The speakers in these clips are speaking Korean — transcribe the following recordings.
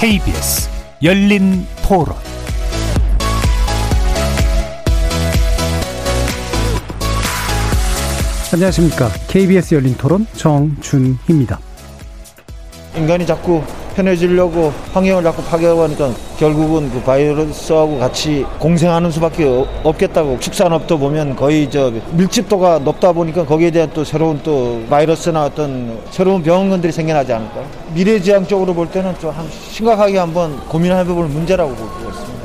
KBS 열린 토론 안녕하십니까. KBS 열린 토론 정준희입니다. 인간이 자꾸 편해지려고 환경을 자꾸 파괴하니까 결국은 그 바이러스하고 같이 공생하는 수밖에 없겠다고 축산업도 보면 거의 저 밀집도가 높다 보니까 거기에 대한 또 새로운 또 바이러스나 어떤 새로운 병원들이 생겨나지 않을까 미래지향적으로 볼 때는 좀 심각하게 한번 고민해 볼 문제라고 보고 있습니다.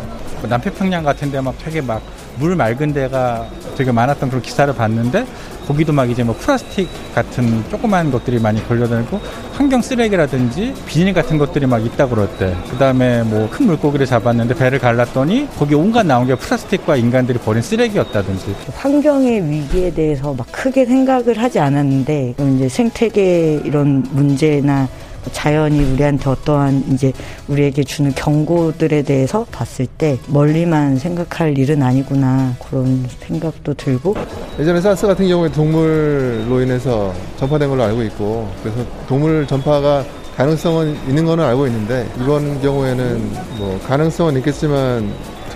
남태평양 같은 데 막 되게 막 물 맑은 데가 되게 많았던 그런 기사를 봤는데 거기도 막 이제 뭐 플라스틱 같은 조그만 것들이 많이 걸려다니고 환경 쓰레기라든지 비닐 같은 것들이 막 있다 그랬대. 그 다음에 뭐 큰 물고기를 잡았는데 배를 갈랐더니 거기 온갖 나온 게 플라스틱과 인간들이 버린 쓰레기였다든지. 환경의 위기에 대해서 막 크게 생각을 하지 않았는데 이제 생태계 이런 문제나 자연이 우리한테 어떠한 이제 우리에게 주는 경고들에 대해서 봤을 때 멀리만 생각할 일은 아니구나 그런 생각도 들고. 예전에 사스 같은 경우에 동물로 인해서 전파된 걸로 알고 있고 그래서 동물 전파가 가능성은 있는 거는 알고 있는데 이번 경우에는 뭐 가능성은 있겠지만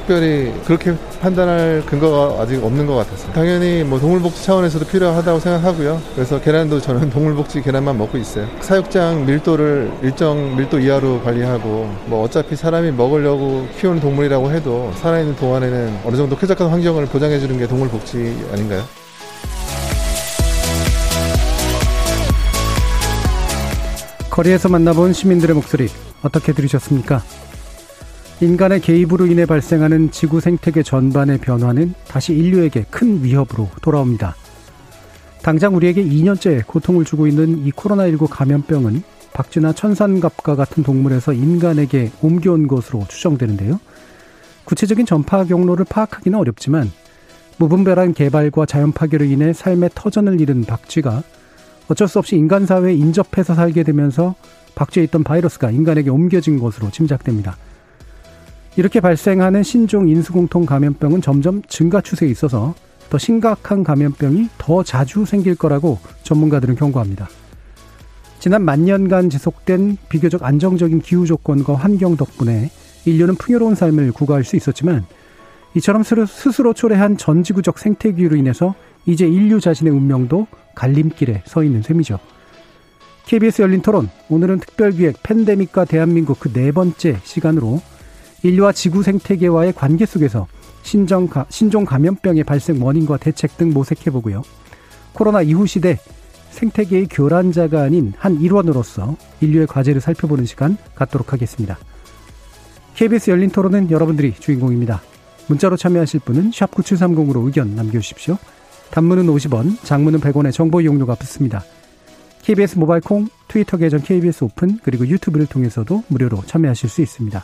특별히 그렇게 판단할 근거가 아직 없는 것 같았어요. 당연히 뭐 동물복지 차원에서도 필요하다고 생각하고요. 그래서 계란도 저는 동물복지 계란만 먹고 있어요. 사육장 밀도를 일정 밀도 이하로 관리하고 뭐 어차피 사람이 먹으려고 키우는 동물이라고 해도 살아있는 동안에는 어느 정도 쾌적한 환경을 보장해 주는 게 동물복지 아닌가요? 거리에서 만나본 시민들의 목소리 어떻게 들으셨습니까? 인간의 개입으로 인해 발생하는 지구 생태계 전반의 변화는 다시 인류에게 큰 위협으로 돌아옵니다. 당장 우리에게 2년째 고통을 주고 있는 이 코로나19 감염병은 박쥐나 천산갑과 같은 동물에서 인간에게 옮겨온 것으로 추정되는데요. 구체적인 전파 경로를 파악하기는 어렵지만 무분별한 개발과 자연 파괴로 인해 삶의 터전을 잃은 박쥐가 어쩔 수 없이 인간 사회에 인접해서 살게 되면서 박쥐에 있던 바이러스가 인간에게 옮겨진 것으로 짐작됩니다. 이렇게 발생하는 신종 인수공통 감염병은 점점 증가 추세에 있어서 더 심각한 감염병이 더 자주 생길 거라고 전문가들은 경고합니다. 지난 만 년간 지속된 비교적 안정적인 기후 조건과 환경 덕분에 인류는 풍요로운 삶을 구가할 수 있었지만 이처럼 스스로 초래한 전 지구적 생태계로 인해서 이제 인류 자신의 운명도 갈림길에 서 있는 셈이죠. KBS 열린 토론 오늘은 특별기획 팬데믹과 대한민국 그 네 번째 시간으로 인류와 지구 생태계와의 관계 속에서 신종, 신종 감염병의 발생 원인과 대책 등 모색해보고요. 코로나 이후 시대 생태계의 교란자가 아닌 한 일원으로서 인류의 과제를 살펴보는 시간 갖도록 하겠습니다. KBS 열린 토론은 여러분들이 주인공입니다. 문자로 참여하실 분은 9730으로 의견 남겨주십시오. 단문은 50원, 장문은 100원의 정보 이용료가 붙습니다. KBS 모바일 콩, 트위터 계정 KBS 오픈, 그리고 유튜브를 통해서도 무료로 참여하실 수 있습니다.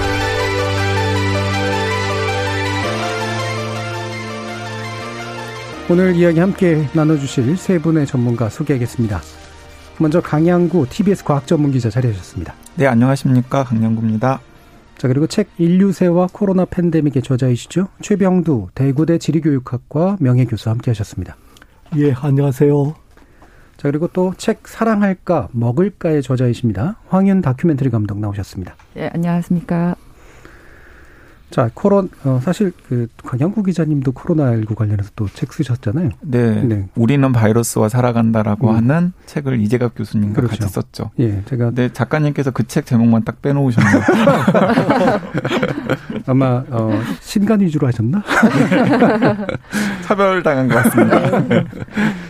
오늘 이야기 함께 나눠주실 세 분의 전문가 소개하겠습니다. 먼저 강양구 TBS 과학전문기자 자리하셨습니다. 네, 안녕하십니까. 강양구입니다. 자, 그리고 책 인류세와 코로나 팬데믹의 저자이시죠. 최병두 대구대 지리교육학과 명예교수 함께 하셨습니다. 예, 안녕하세요. 자, 그리고 또 책 사랑할까 먹을까의 저자이십니다. 황윤 다큐멘터리 감독 나오셨습니다. 예, 안녕하십니까. 자, 코론 어, 사실 그 강양구 기자님도 코로나19 관련해서 또 책 쓰셨잖아요. 네, 네. 우리는 바이러스와 살아간다라고 음. 하는 책을 이재갑 교수님과 그렇죠. 같이 썼죠. 예, 제가 네, 작가님께서 그 책 제목만 딱 빼놓으셨네요. 아마 어, 신간 위주로 하셨나? 차별당한 것 같습니다.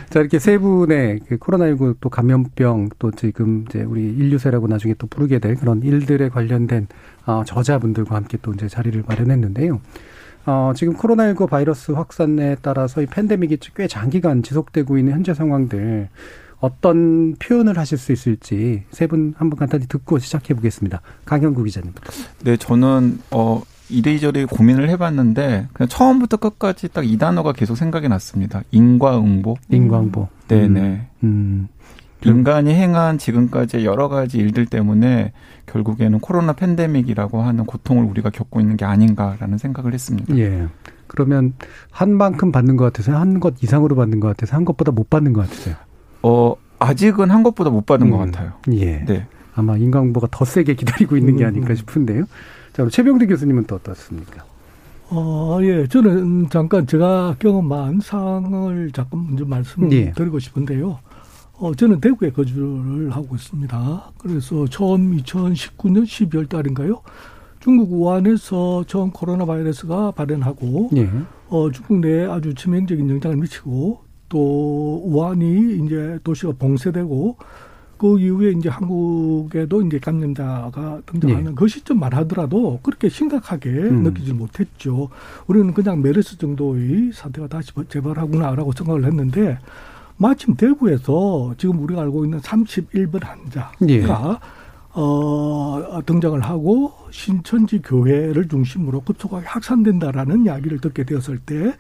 자, 이렇게 세 분의 그 코로나19 또 감염병 또 지금 이제 우리 인류세라고 나중에 또 부르게 될 그런 일들에 관련된 어, 저자분들과 함께 또 이제 자리를 마련했는데요. 어, 지금 코로나19 바이러스 확산에 따라서 이 팬데믹이 꽤 장기간 지속되고 있는 현재 상황들 어떤 표현을 하실 수 있을지 세 분 한번 간단히 듣고 시작해 보겠습니다. 강현구 기자님부터. 네, 저는 어 이래저래 고민을 해봤는데 그냥 처음부터 끝까지 딱 이 단어가 계속 생각이 났습니다. 인과응보. 인과응보. 네네. 음. 음. 인간이 행한 지금까지 여러 가지 일들 때문에 결국에는 코로나 팬데믹이라고 하는 고통을 우리가 겪고 있는 게 아닌가라는 생각을 했습니다. 예. 그러면 한 만큼 받는 것 같아서 한 것 이상으로 받는 것 같아서 한 것보다 못 받는 것 같으세요? 어 아직은 한 것보다 못 받는 음. 것 같아요. 예. 네. 아마 인과응보가 더 세게 기다리고 있는 게 음. 아닐까 싶은데요. 자, 최병대 교수님은 또 어떻습니까? 어, 예. 저는 잠깐 제가 경험한 상황을 잠깐 먼저 말씀드리고 예. 싶은데요. 어, 저는 대구에 거주를 하고 있습니다. 그래서 처음 2019년 12월 달인가요? 중국 우한에서 처음 코로나 바이러스가 발현하고 예. 어, 중국 내에 아주 치명적인 영향을 미치고 또 우한이 이제 도시가 봉쇄되고 그 이후에 이제 한국에도 이제 감염자가 등장하는 네. 그 시점만 하더라도 그렇게 심각하게 음. 느끼지 못했죠. 우리는 그냥 메르스 정도의 사태가 다시 재발하구나라고 생각을 했는데 마침 대구에서 지금 우리가 알고 있는 31번 환자가 예. 어, 등장을 하고 신천지 교회를 중심으로 급속하게 확산된다라는 이야기를 듣게 되었을 때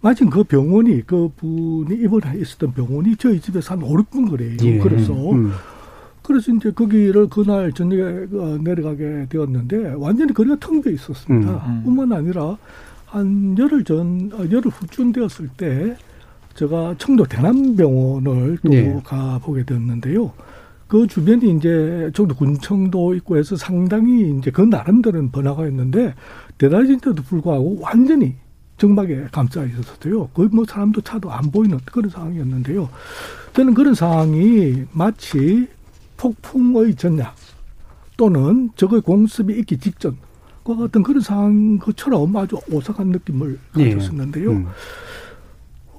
마침 그 병원이 그 분이 입원해 있었던 병원이 저희 집에서 한 5, 6분 거래요. 예. 그래서 음. 그래서 이제 거기를 그날 저녁에 어, 내려가게 되었는데 완전히 거리가 텅 비어 있었습니다. 음, 음. 뿐만 아니라 한 열흘 전, 어, 열흘 후쯤 되었을 때 제가 청도 대남병원을 또 예. 가보게 되었는데요. 그 주변이 이제 청도 군청도 있고 해서 상당히 이제 그 나름대로는 번화가 였는데 대낮인데도 불구하고 완전히 정막에 감싸 있었어요. 거의 뭐 사람도 차도 안 보이는 그런 상황이었는데요. 저는 그런 상황이 마치 폭풍의 전야 또는 적의 공습이 있기 직전 과 같은 그런 상황 것처럼 아주 오싹한 느낌을 예. 가졌었는데요. 예. 음.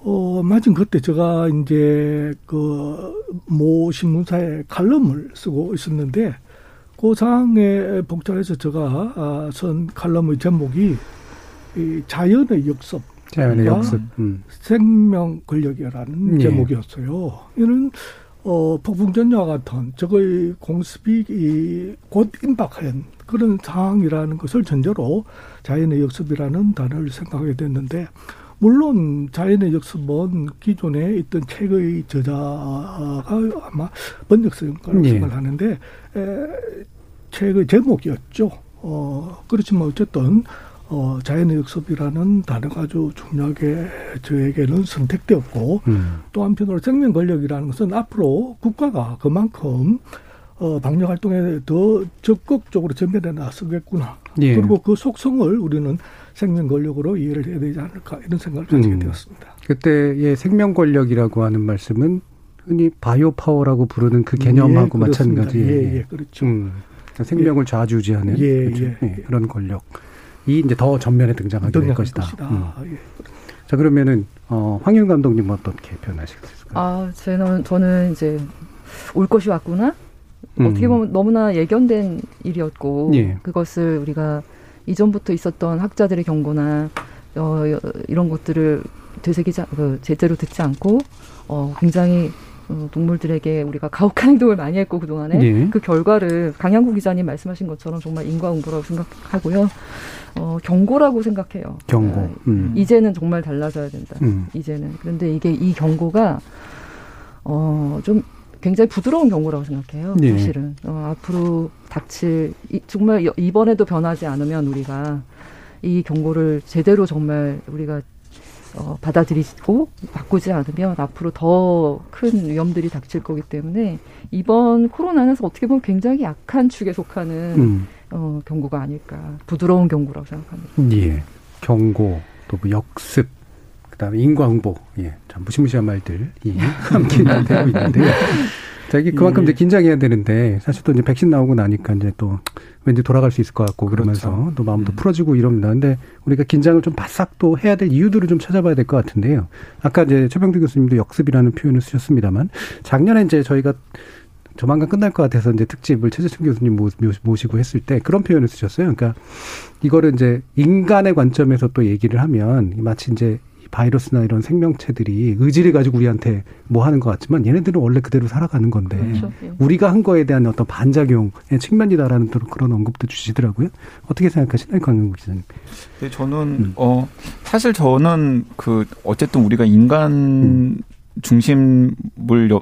어, 마침 그때 제가 이제 그 모 신문사에 칼럼을 쓰고 있었는데 그 상황에 복잡해서 제가 아, 쓴 칼럼의 제목이 이 자연의 역습. 자연의 역습. 음. 생명 권력이라는 예. 제목이었어요. 이는 어, 폭풍전야와 같은 저거의 공습이 이, 곧 임박한 그런 상황이라는 것을 전제로 자연의 역습이라는 단어를 생각하게 됐는데 물론 자연의 역습은 기존에 있던 책의 저자가 아마 번역성 거라고 예. 생각하는데 에, 책의 제목이었죠. 어, 그렇지만 어쨌든 어, 자연의 역습이라는 단어가 아주 중요하게 저에게는 선택되었고 음. 또 한편으로 생명 권력이라는 것은 앞으로 국가가 그만큼 어, 방역 활동에 더 적극적으로 전면에 나서겠구나. 예. 그리고 그 속성을 우리는 생명 권력으로 이해를 해야 되지 않을까 이런 생각을 가지게 음. 되었습니다. 그때의 생명 권력이라고 하는 말씀은 흔히 bio power라고 부르는 그 개념하고 예, 마찬가지. 예, 예, 그렇죠. 음, 그러니까 생명을 예. 좌지우지하는 예, 그렇죠? 예, 예. 그런 권력. 이 이제 더 전면에 등장하게 될 것이다. 것이다. 음. 아, 예. 자 그러면은 어, 황윤 감독님 어떻게 표현하시겠습니까? 아 저는 저는 이제 올 것이 왔구나. 음. 어떻게 보면 너무나 예견된 일이었고 예. 그것을 우리가 이전부터 있었던 학자들의 경고나 어, 이런 것들을 되새기지 그 제대로 듣지 않고 어, 굉장히 어, 동물들에게 우리가 가혹한 행동을 많이 했고 그동안에 네. 그 결과를 강양구 기자님 말씀하신 것처럼 정말 인과응보라고 생각하고요. 어, 경고라고 생각해요. 경고. 네. 음. 이제는 정말 달라져야 된다. 음. 이제는. 그런데 이게 이 경고가 어, 좀 굉장히 부드러운 경고라고 생각해요. 네. 사실은. 어, 앞으로 닥칠, 이, 정말 이번에도 변하지 않으면 우리가 이 경고를 제대로 정말 우리가 어, 받아들이고 바꾸지 않으면 앞으로 더 큰 위험들이 닥칠 거기 때문에 이번 코로나는 어떻게 보면 굉장히 약한 축에 속하는 음. 어, 경고가 아닐까 부드러운 경고라고 생각합니다. 예, 경고 또 뭐 역습 그다음에 인과응보 예, 참 무시무시한 말들이 함께 되고 있는데요. 자, 이게 그만큼 예. 이제 긴장해야 되는데 사실 또 이제 백신 나오고 나니까 이제 또 왠지 돌아갈 수 있을 것 같고 그러면서 그렇죠. 또 마음도 음. 풀어지고 이럽니다. 근데 우리가 긴장을 좀 바싹 또 해야 될 이유들을 좀 찾아봐야 될 것 같은데요. 아까 이제 최병두 교수님도 역습이라는 표현을 쓰셨습니다만 작년에 이제 저희가 조만간 끝날 것 같아서 이제 특집을 최재춘 교수님 모시고 했을 때 그런 표현을 쓰셨어요. 그러니까 이거를 이제 인간의 관점에서 또 얘기를 하면 마치 이제 바이러스나 이런 생명체들이 의지를 가지고 우리한테 뭐 하는 것 같지만 얘네들은 원래 그대로 살아가는 건데 그렇죠. 예. 우리가 한 거에 대한 어떤 반작용의 측면이다라는 그런 언급도 주시더라고요. 어떻게 생각하시나요, 강영국 기자님? 네, 저는 음. 어 사실 저는 그 어쨌든 우리가 인간 음. 중심을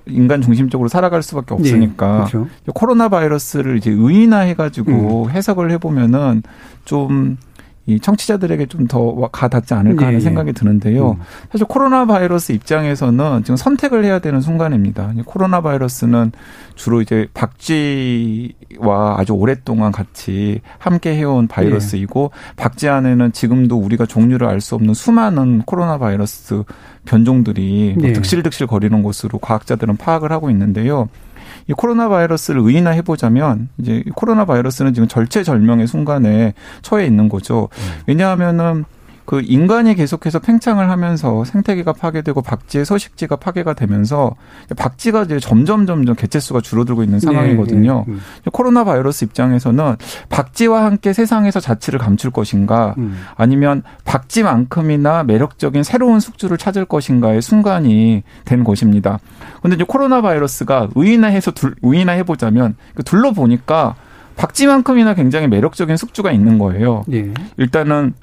인간 중심적으로 살아갈 수밖에 예, 없으니까 네, 그렇죠. 코로나 바이러스를 이제 의인화해 가지고 음. 해석을 해보면은 좀 이 청취자들에게 좀 더 가닿지 않을까 하는 예, 예. 생각이 드는데요. 음. 사실 코로나 바이러스 입장에서는 지금 선택을 해야 되는 순간입니다. 코로나 바이러스는 주로 이제 박쥐와 아주 오랫동안 같이 함께 해온 바이러스이고 예. 박쥐 안에는 지금도 우리가 종류를 알 수 없는 수많은 코로나 바이러스 변종들이 뭐 예. 득실득실 거리는 것으로 과학자들은 파악을 하고 있는데요. 이 코로나 바이러스를 의인화 해 보자면 이제 코로나 바이러스는 지금 절체절명의 순간에 처해 있는 거죠. 음. 왜냐하면은 그 인간이 계속해서 팽창을 하면서 생태계가 파괴되고 박쥐의 서식지가 파괴가 되면서 박쥐가 이제 점점 점점 개체수가 줄어들고 있는 상황이거든요. 네, 네. 음. 코로나 바이러스 입장에서는 박쥐와 함께 세상에서 자치를 감출 것인가 음. 아니면 박쥐만큼이나 매력적인 새로운 숙주를 찾을 것인가의 순간이 된 것입니다. 근데 이제 코로나 바이러스가 의인화 해서 둘, 의인화 해 보자면 그 둘러보니까 박쥐만큼이나 굉장히 매력적인 숙주가 있는 거예요. 예. 일단은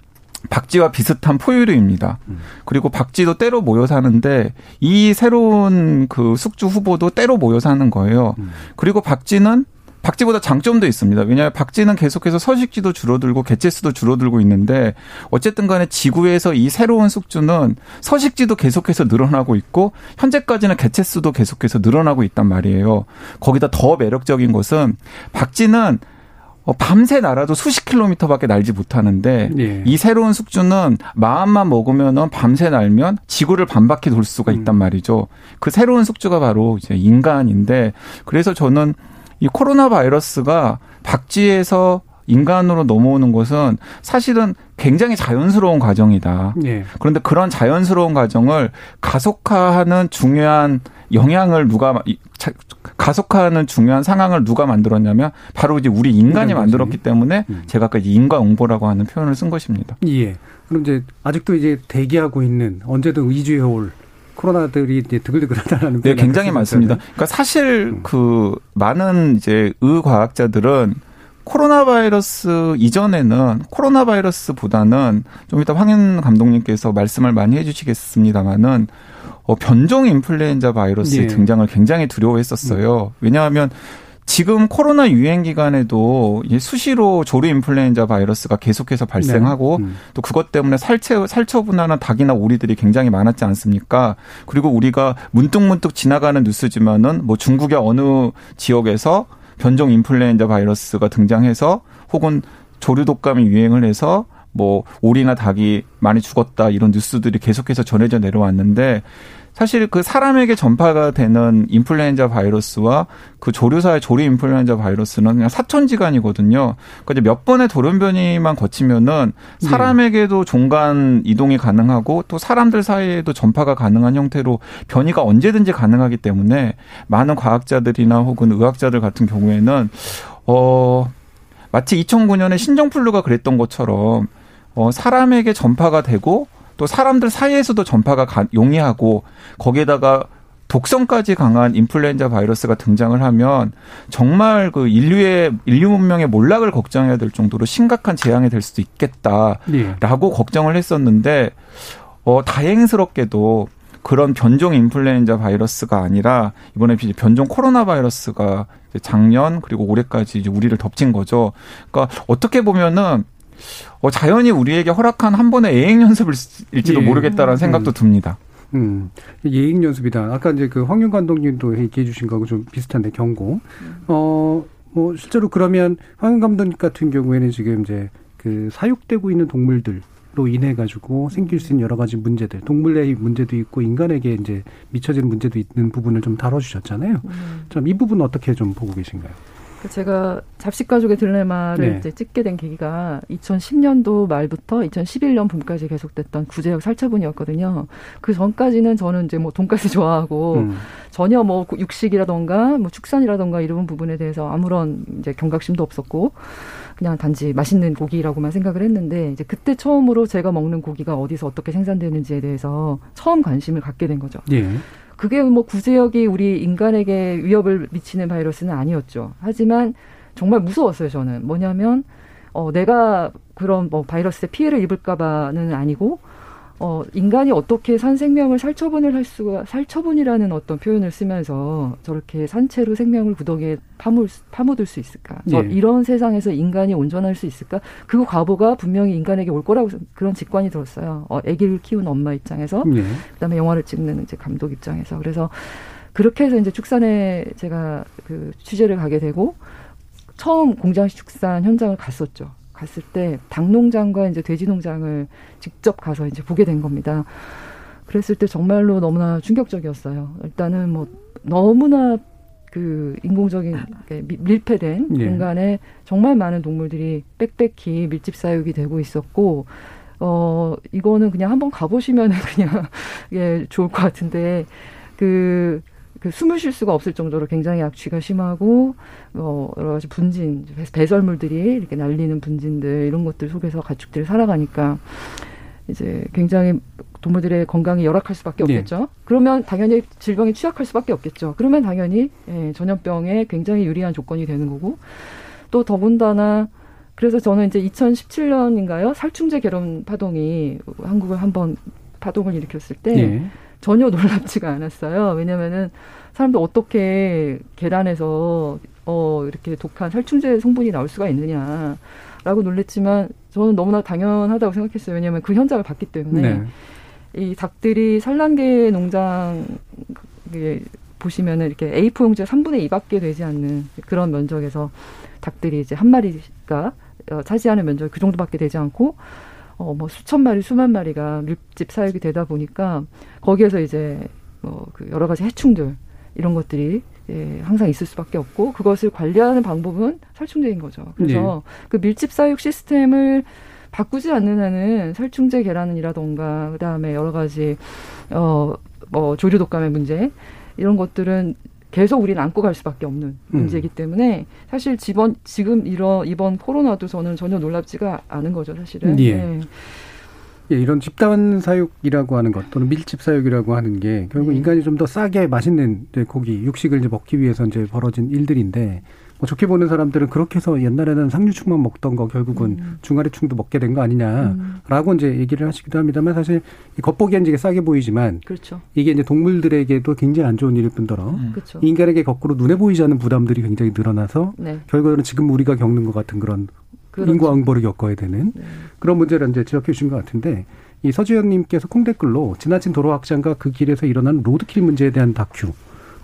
박쥐와 비슷한 포유류입니다. 음. 그리고 박쥐도 때로 모여 사는데 이 새로운 그 숙주 후보도 때로 모여 사는 거예요. 음. 그리고 박쥐는 박쥐보다 장점도 있습니다. 왜냐하면 박쥐는 계속해서 서식지도 줄어들고 개체수도 줄어들고 있는데 어쨌든 간에 지구에서 이 새로운 숙주는 서식지도 계속해서 늘어나고 있고 현재까지는 개체수도 계속해서 늘어나고 있단 말이에요. 거기다 더 매력적인 것은 박쥐는 어, 밤새 날아도 수십 킬로미터밖에 날지 못하는데 예. 이 새로운 숙주는 마음만 먹으면은 밤새 날면 지구를 반바퀴 돌 수가 음. 있단 말이죠. 그 새로운 숙주가 바로 이제 인간인데 그래서 저는 이 코로나 바이러스가 박쥐에서 인간으로 넘어오는 것은 사실은 굉장히 자연스러운 과정이다. 예. 그런데 그런 자연스러운 과정을 가속화하는 중요한 영향을 누가 가속화하는 중요한 상황을 누가 만들었냐면 바로 이제 우리 인간이 만들었기 때문에 음. 제가 아까 인과응보라고 하는 표현을 쓴 것입니다. 예. 그럼 이제 아직도 이제 대기하고 있는 언제든 의주해 올 코로나들이 이제 드글드글하다는 네, 굉장히 많습니다. 그러니까 사실 음. 그 많은 이제 의과학자들은 코로나 바이러스 이전에는 코로나 바이러스보다는 좀 이따 황현 감독님께서 말씀을 많이 해주시겠습니다만은 어, 변종 인플루엔자 바이러스의 예. 등장을 굉장히 두려워했었어요. 왜냐하면 지금 코로나 유행 기간에도 수시로 조류 인플루엔자 바이러스가 계속해서 발생하고 네. 음. 또 그것 때문에 살처 살처분하는 닭이나 오리들이 굉장히 많았지 않습니까? 그리고 우리가 문득문득 지나가는 뉴스지만은 뭐 중국의 어느 지역에서 변종 인플루엔자 바이러스가 등장해서 혹은 조류 독감이 유행을 해서 뭐 오리나 닭이 많이 죽었다 이런 뉴스들이 계속해서 전해져 내려왔는데 사실 그 사람에게 전파가 되는 인플루엔자 바이러스와 그 조류사의 조류 인플루엔자 바이러스는 그냥 사천지간이거든요. 그러니까 이제 몇 번의 돌연변이만 거치면은 네. 사람에게도 종간 이동이 가능하고 또 사람들 사이에도 전파가 가능한 형태로 변이가 언제든지 가능하기 때문에 많은 과학자들이나 혹은 의학자들 같은 경우에는 어 마치 2009년에 신종플루가 그랬던 것처럼 어, 사람에게 전파가 되고 또 사람들 사이에서도 전파가 가, 용이하고 거기에다가 독성까지 강한 인플루엔자 바이러스가 등장을 하면 정말 그 인류의 인류 문명의 몰락을 걱정해야 될 정도로 심각한 재앙이 될 수도 있겠다라고 네. 걱정을 했었는데 어 다행스럽게도 그런 변종 인플루엔자 바이러스가 아니라 이번에 변종 코로나 바이러스가 작년 그리고 올해까지 이제 우리를 덮친 거죠. 그러니까 어떻게 보면은 어, 자연이 우리에게 허락한 한 번의 예행 연습일지도 예. 모르겠다라는 생각도 음. 듭니다. 음, 예행 연습이다. 아까 이제 그 황윤 감독님도 얘기해 주신 거하고 좀 비슷한데 경고. 어, 뭐 실제로 그러면 황윤 감독님 같은 경우에는 지금 이제 그 사육되고 있는 동물들 로 인해 가지고 생길 수 있는 여러 가지 문제들, 동물의 문제도 있고 인간에게 이제 미쳐지는 문제도 있는 부분을 좀 다뤄주셨잖아요. 음. 좀이 부분 어떻게 좀 보고 계신가요? 그 제가 잡식 가족의 딜레마를 네. 이제 찍게 된 계기가 2010년도 말부터 2011년 봄까지 계속됐던 구제역 살처분이었거든요. 그 전까지는 저는 이제 뭐 돈까스 좋아하고 음. 전혀 뭐 육식이라던가 뭐 축산이라던가 이런 부분에 대해서 아무런 이제 경각심도 없었고 그냥 단지 맛있는 고기라고만 생각을 했는데 이제 그때 처음으로 제가 먹는 고기가 어디서 어떻게 생산되는지에 대해서 처음 관심을 갖게 된 거죠. 예. 그게 뭐 구제역이 우리 인간에게 위협을 미치는 바이러스는 아니었죠. 하지만 정말 무서웠어요, 저는. 뭐냐면 어 내가 그런 뭐 바이러스에 피해를 입을까봐는 아니고 어, 인간이 어떻게 산 생명을 살처분을 할 수가, 살처분이라는 어떤 표현을 쓰면서 저렇게 산채로 생명을 구덩이에 파물, 파묻을 수 있을까? 예. 이런 세상에서 인간이 온전할 수 있을까? 그 과보가 분명히 인간에게 올 거라고 그런 직관이 들었어요. 어, 아기를 키우는 엄마 입장에서, 예. 그 다음에 영화를 찍는 이제 감독 입장에서. 그래서 그렇게 해서 이제 축산에 제가 그 취재를 가게 되고, 처음 공장식 축산 현장을 갔었죠. 갔을 때 닭농장과 이제 돼지 농장을 직접 가서 이제 보게 된 겁니다. 그랬을 때 정말로 너무나 충격적이었어요. 일단은 뭐 너무나 그 인공적인 밀폐된 예. 공간에 정말 많은 동물들이 빽빽히 밀집 사육이 되고 있었고 어 이거는 그냥 한번 가보시면은 그냥 예 좋을 것 같은데 그 그 숨을 쉴 수가 없을 정도로 굉장히 악취가 심하고 뭐 여러 가지 분진 배설물들이 이렇게 날리는 분진들 이런 것들 속에서 가축들이 살아가니까 이제 굉장히 동물들의 건강이 열악할 수밖에 네. 없겠죠. 네. 그러면 당연히 질병에 취약할 수밖에 없겠죠. 그러면 당연히 예, 전염병에 굉장히 유리한 조건이 되는 거고 또 더군다나 그래서 저는 이제 2017년인가요? 살충제 결혼 파동이 한국을 한번 파동을 일으켰을 때 네. 전혀 놀랍지가 않았어요. 왜냐면은 사람들 어떻게 계란에서 어 이렇게 독한 살충제 성분이 나올 수가 있느냐라고 놀랬지만 저는 너무나 당연하다고 생각했어요. 왜냐하면 그 현장을 봤기 때문에 네. 이 닭들이 산란계 농장 보시면은 이렇게 A4 용지 3분의 2밖에 되지 않는 그런 면적에서 닭들이 이제 한 마리가 어, 차지하는 면적이 그 정도밖에 되지 않고 어, 뭐 수천 마리, 수만 마리가 밀집 사육이 되다 보니까 거기에서 이제 뭐 그 여러 가지 해충들 이런 것들이 예, 항상 있을 수밖에 없고 그것을 관리하는 방법은 살충제인 거죠. 그래서 네. 그 밀집 사육 시스템을 바꾸지 않는 한은 살충제 계란이라던가 그다음에 여러 가지 어뭐 조류 독감의 문제 이런 것들은 계속 우리는 안고 갈 수밖에 없는 음. 문제이기 때문에 사실 지번 지금 이런 이번 코로나도 저는 전혀 놀랍지가 않은 거죠 사실은. 예. 네. 예, 이런 집단 사육이라고 하는 것 또는 밀집 사육이라고 하는 게 결국 네. 인간이 좀 더 싸게 맛있는 고기, 육식을 이제 먹기 위해서 이제 벌어진 일들인데 뭐 좋게 보는 사람들은 그렇게 해서 옛날에는 상류층만 먹던 거 결국은 음. 중아래층도 먹게 된 거 아니냐라고 음. 이제 얘기를 하시기도 합니다만 사실 이 겉보기엔 이게 싸게 보이지만 그렇죠. 이게 이제 동물들에게도 굉장히 안 좋은 일일 뿐더러 음. 그렇죠. 인간에게 거꾸로 눈에 보이지 않는 부담들이 굉장히 늘어나서 네. 결국에는 지금 우리가 겪는 것 같은 그런 그렇죠. 인과응보를 겪어야 되는 네. 그런 문제를 이제 지적해 주신 것 같은데 이 서지현님께서 콩댓글로 지나친 도로 확장과 그 길에서 일어난 로드킬 문제에 대한 다큐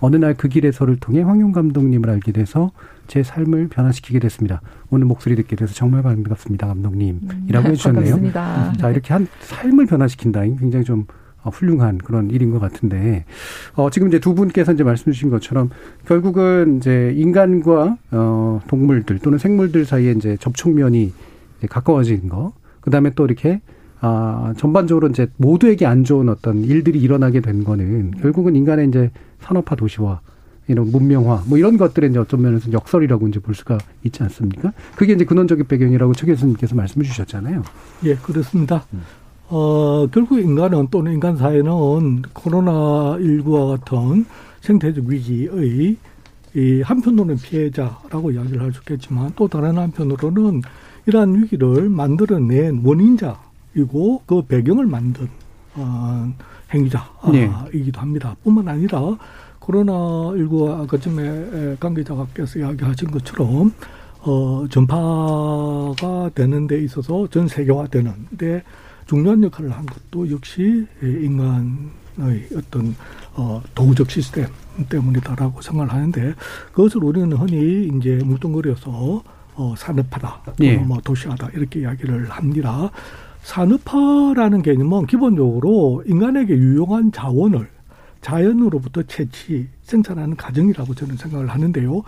어느 날 그 길에서를 통해 황용 감독님을 알게 돼서 제 삶을 변화시키게 됐습니다. 오늘 목소리 듣게 돼서 정말 반갑습니다, 감독님이라고 음, 해주셨네요. 반갑습니다. 자 이렇게 한 삶을 변화시킨다. 굉장히 좀 어, 훌륭한 그런 일인 것 같은데 어, 지금 이제 두 분께서 이제 말씀 주신 것처럼 결국은 이제 인간과 어, 동물들 또는 생물들 사이에 이제 접촉면이 이제 가까워진 거, 그 다음에 또 이렇게 아, 전반적으로 이제 모두에게 안 좋은 어떤 일들이 일어나게 된 거는 결국은 인간의 이제 산업화 도시화 이런 문명화 뭐 이런 것들의 이제 어떤 면에서 역설이라고 이제 볼 수가 있지 않습니까? 그게 이제 근원적인 배경이라고 최 교수님께서 말씀해 주셨잖아요. 예, 그렇습니다. 음. 어, 결국 인간은 또는 인간 사회는 코로나19와 같은 생태적 위기의 이 한편으로는 피해자라고 이야기를 할 수 있겠지만 또 다른 한편으로는 이러한 위기를 만들어낸 원인자이고 그 배경을 만든 어, 행위자이기도 네. 합니다. 뿐만 아니라 코로나19와 아까 전에 관계자께서 이야기하신 것처럼 어, 전파가 되는 데 있어서 전 세계화 되는 데 중요한 역할을 한 것도 역시 인간의 어떤 어, 도구적 시스템 때문이다라고 생각을 하는데 그것을 우리는 흔히 이제 뭉뚱그려서 어, 산업화다, 예. 뭐 도시화다 이렇게 이야기를 합니다. 산업화라는 개념은 기본적으로 인간에게 유용한 자원을 자연으로부터 채취, 생산하는 과정이라고 저는 생각을 하는데요.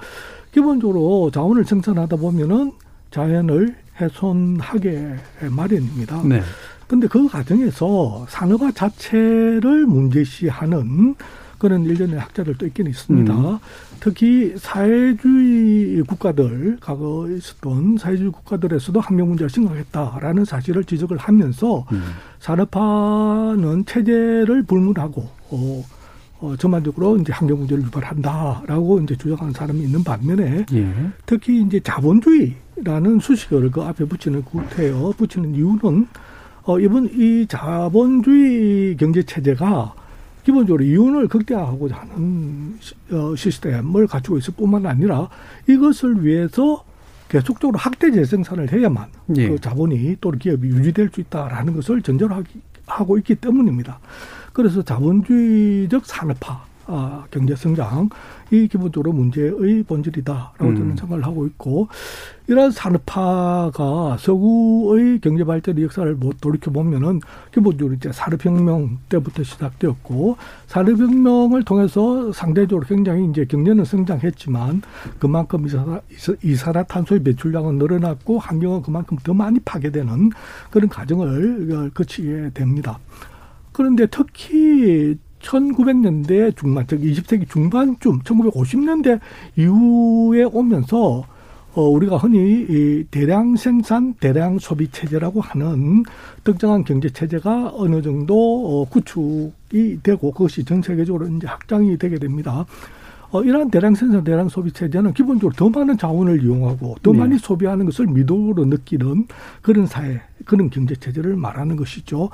기본적으로 자원을 생산하다 보면은 자연을 훼손하게 마련입니다. 네. 근데 그 과정에서 산업화 자체를 문제시하는 그런 일련의 학자들 도 있긴 있습니다. 음. 특히 사회주의 국가들, 과거에 있었던 사회주의 국가들에서도 환경 문제가 심각했다라는 사실을 지적을 하면서 음. 산업화는 체제를 불문하고 어, 어, 전반적으로 이제 환경 문제를 유발한다라고 이제 주장하는 사람이 있는 반면에 예. 특히 이제 자본주의라는 수식어를 그 앞에 붙이는 구태여 붙이는 이유는 어, 이번 이 자본주의 경제 체제가 기본적으로 이윤을 극대화하고자 하는 어, 시스템을 갖추고 있을 뿐만 아니라 이것을 위해서 계속적으로 학대 재생산을 해야만 예. 그 자본이 또 기업이 유지될 수 있다라는 것을 전제로 하고 있기 때문입니다. 그래서 자본주의적 산업화 아, 경제 성장 이 기본적으로 문제의 본질이다라고 음. 저는 생각을 하고 있고 이러한 산업화가 서구의 경제 발전의 역사를 뭐 돌이켜 보면은 기본적으로 이제 산업혁명 때부터 시작되었고 산업혁명을 통해서 상대적으로 굉장히 이제 경제는 성장했지만 그만큼 이산화 탄소의 배출량은 늘어났고 환경은 그만큼 더 많이 파괴되는 그런 과정을 거치게 됩니다. 그런데 특히 1900년대 중반, 즉 20세기 중반쯤, 1950년대 이후에 오면서 어, 우리가 흔히 이 대량 생산, 대량 소비 체제라고 하는 특정한 경제 체제가 어느 정도 어, 구축이 되고 그것이 전 세계적으로 이제 확장이 되게 됩니다. 어, 이러한 대량 생산, 대량 소비 체제는 기본적으로 더 많은 자원을 이용하고 더 네. 많이 소비하는 것을 미덕으로 느끼는 그런 사회, 그런 경제 체제를 말하는 것이죠.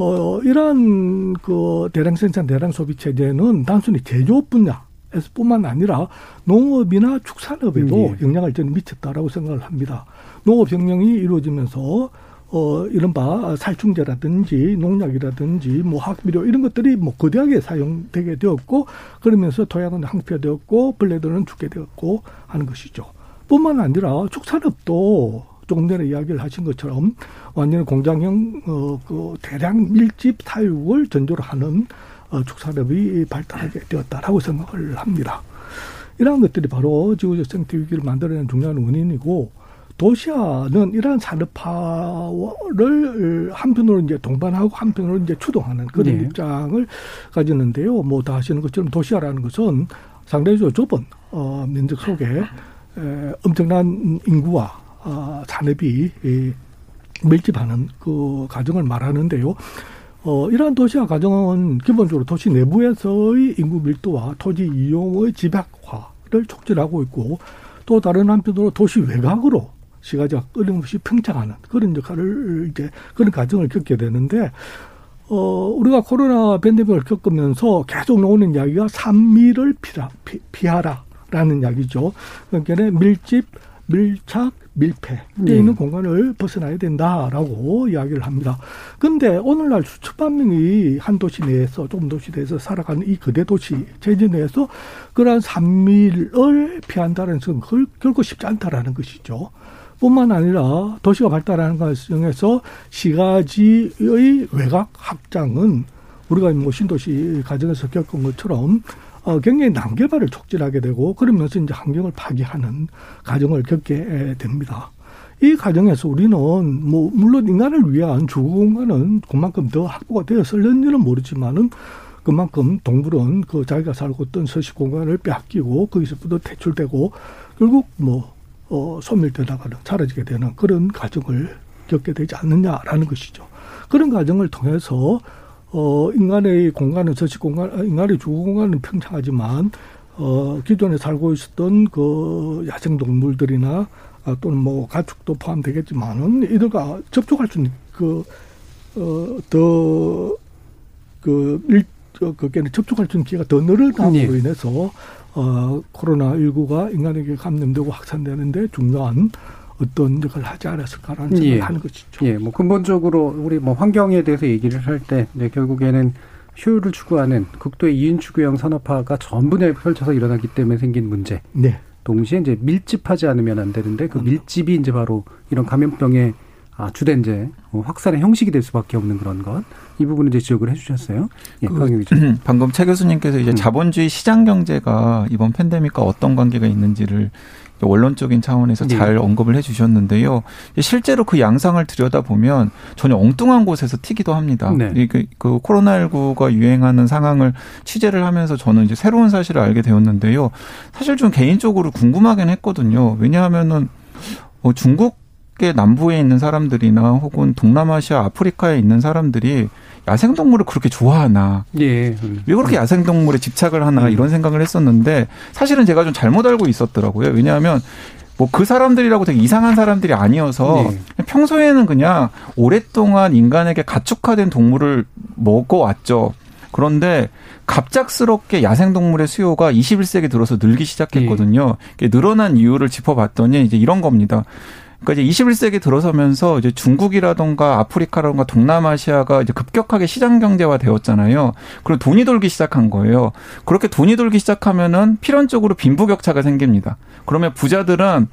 어, 이러한 그 대량 생산, 대량 소비 체제는 단순히 제조업 분야 에서 뿐만 아니라 농업이나 축산업에도 네. 영향을 저는 미쳤다라고 생각을 합니다. 농업 혁명이 이루어지면서 어, 이른바 살충제라든지 농약이라든지 뭐 화학비료 이런 것들이 뭐 거대하게 사용되게 되었고 그러면서 토양은 항폐되었고 벌레들은 죽게 되었고 하는 것이죠. 뿐만 아니라 축산업도 조금 전에 이야기를 하신 것처럼 완전히 공장형 어, 그 대량 밀집 사육을 전조로 하는 어, 축산업이 발달하게 되었다라고 생각을 합니다. 이러한 것들이 바로 지구적 생태 위기를 만들어내는 중요한 원인이고 도시화는 이러한 산업화를 한편으로 이제 동반하고 한편으로 이제 추동하는 그런 네. 입장을 가지는데요. 뭐 다 아시는 것처럼 도시화라는 것은 상당히 좁은 어, 면적 속에 에, 엄청난 인구와 어, 산업이 이, 밀집하는 그 과정을 말하는데요. 어, 이러한 도시화 과정은 기본적으로 도시 내부에서의 인구 밀도와 토지 이용의 집약화를 촉진하고 있고 또 다른 한편으로 도시 외곽으로 시가지가 끊임없이 평창하는 그런 역할을 이제 그런 과정을 겪게 되는데 어, 우리가 코로나 팬데믹을 겪으면서 계속 나오는 이야기가 산미를 피라, 피, 피하라라는 이야기죠. 그러니까 밀집, 밀착, 밀폐 돼 있는 네. 공간을 벗어나야 된다라고 이야기를 합니다. 근데 오늘날 수천만 명이 한 도시 내에서 조금 도시 내에서 살아가는 이 거대 도시 체제 내에서 그러한 산밀을 피한다는 것은 결코 쉽지 않다라는 것이죠. 뿐만 아니라 도시가 발달하는 과정에서 시가지의 외곽 확장은 우리가 뭐 신도시 과정에서 겪은 것처럼 어, 굉장히 난개발을 촉진하게 되고 그러면서 이제 환경을 파괴하는 과정을 겪게 됩니다. 이 과정에서 우리는 뭐 물론 인간을 위한 주거 공간은 그만큼 더 확보가 되었을는지는 모르지만은 그만큼 동물은 그 자기가 살고 있던 서식 공간을 빼앗기고 거기서부터 퇴출되고 결국 뭐 어, 소멸되다가는 사라지게 되는 그런 과정을 겪게 되지 않느냐라는 것이죠. 그런 과정을 통해서 어, 인간의 공간은 서식 공간, 아, 인간의 주거 공간은 평창하지만, 어, 기존에 살고 있었던 그 야생동물들이나 아, 또는 뭐 가축도 포함되겠지만은 이들과 접촉할 수 있는 그, 어, 더, 그, 일, 그게는 접촉할 수 있는 기회가 더 늘어남으로 네. 인해서 어, 코로나19가 인간에게 감염되고 확산되는데 중요한 어떤 역할을 하지 않았을까라는 생각을 예. 하는 것이죠. 예, 뭐 근본적으로 우리 뭐 환경에 대해서 얘기를 할 때 결국에는 효율을 추구하는 극도의 이윤 추구형 산업화가 전부 펼쳐서 일어나기 때문에 생긴 문제. 네. 동시에 이제 밀집하지 않으면 안 되는데 그 밀집이 이제 바로 이런 감염병의 아, 주된 이제 뭐 확산의 형식이 될 수밖에 없는 그런 것. 이 부분을 이제 지적을 해 주셨어요. 예, 그, 방금 최 교수님께서 이제 음. 자본주의 시장 경제가 이번 팬데믹과 어떤 관계가 있는지를 원론적인 차원에서 네. 잘 언급을 해주셨는데요. 실제로 그 양상을 들여다 보면 전혀 엉뚱한 곳에서 튀기도 합니다. 네. 그, 그 코로나19가 유행하는 상황을 취재를 하면서 저는 이제 새로운 사실을 알게 되었는데요. 사실 좀 개인적으로 궁금하긴 했거든요. 왜냐하면은 뭐 중국 의 남부에 있는 사람들이나 혹은 동남아시아, 아프리카에 있는 사람들이 야생동물을 그렇게 좋아하나. 예. 왜 그렇게 야생동물에 집착을 하나 음. 이런 생각을 했었는데 사실은 제가 좀 잘못 알고 있었더라고요. 왜냐하면 뭐 그 사람들이라고 되게 이상한 사람들이 아니어서 네. 평소에는 그냥 오랫동안 인간에게 가축화된 동물을 먹어왔죠. 그런데 갑작스럽게 야생동물의 수요가 21세기 들어서 늘기 시작했거든요. 네. 늘어난 이유를 짚어봤더니 이제 이런 겁니다. 그러니까 이제 21세기 들어서면서 이제 중국이라던가 아프리카라던가 동남아시아가 이제 급격하게 시장 경제화 되었잖아요. 그리고 돈이 돌기 시작한 거예요. 그렇게 돈이 돌기 시작하면은 필연적으로 빈부격차가 생깁니다. 그러면 부자들은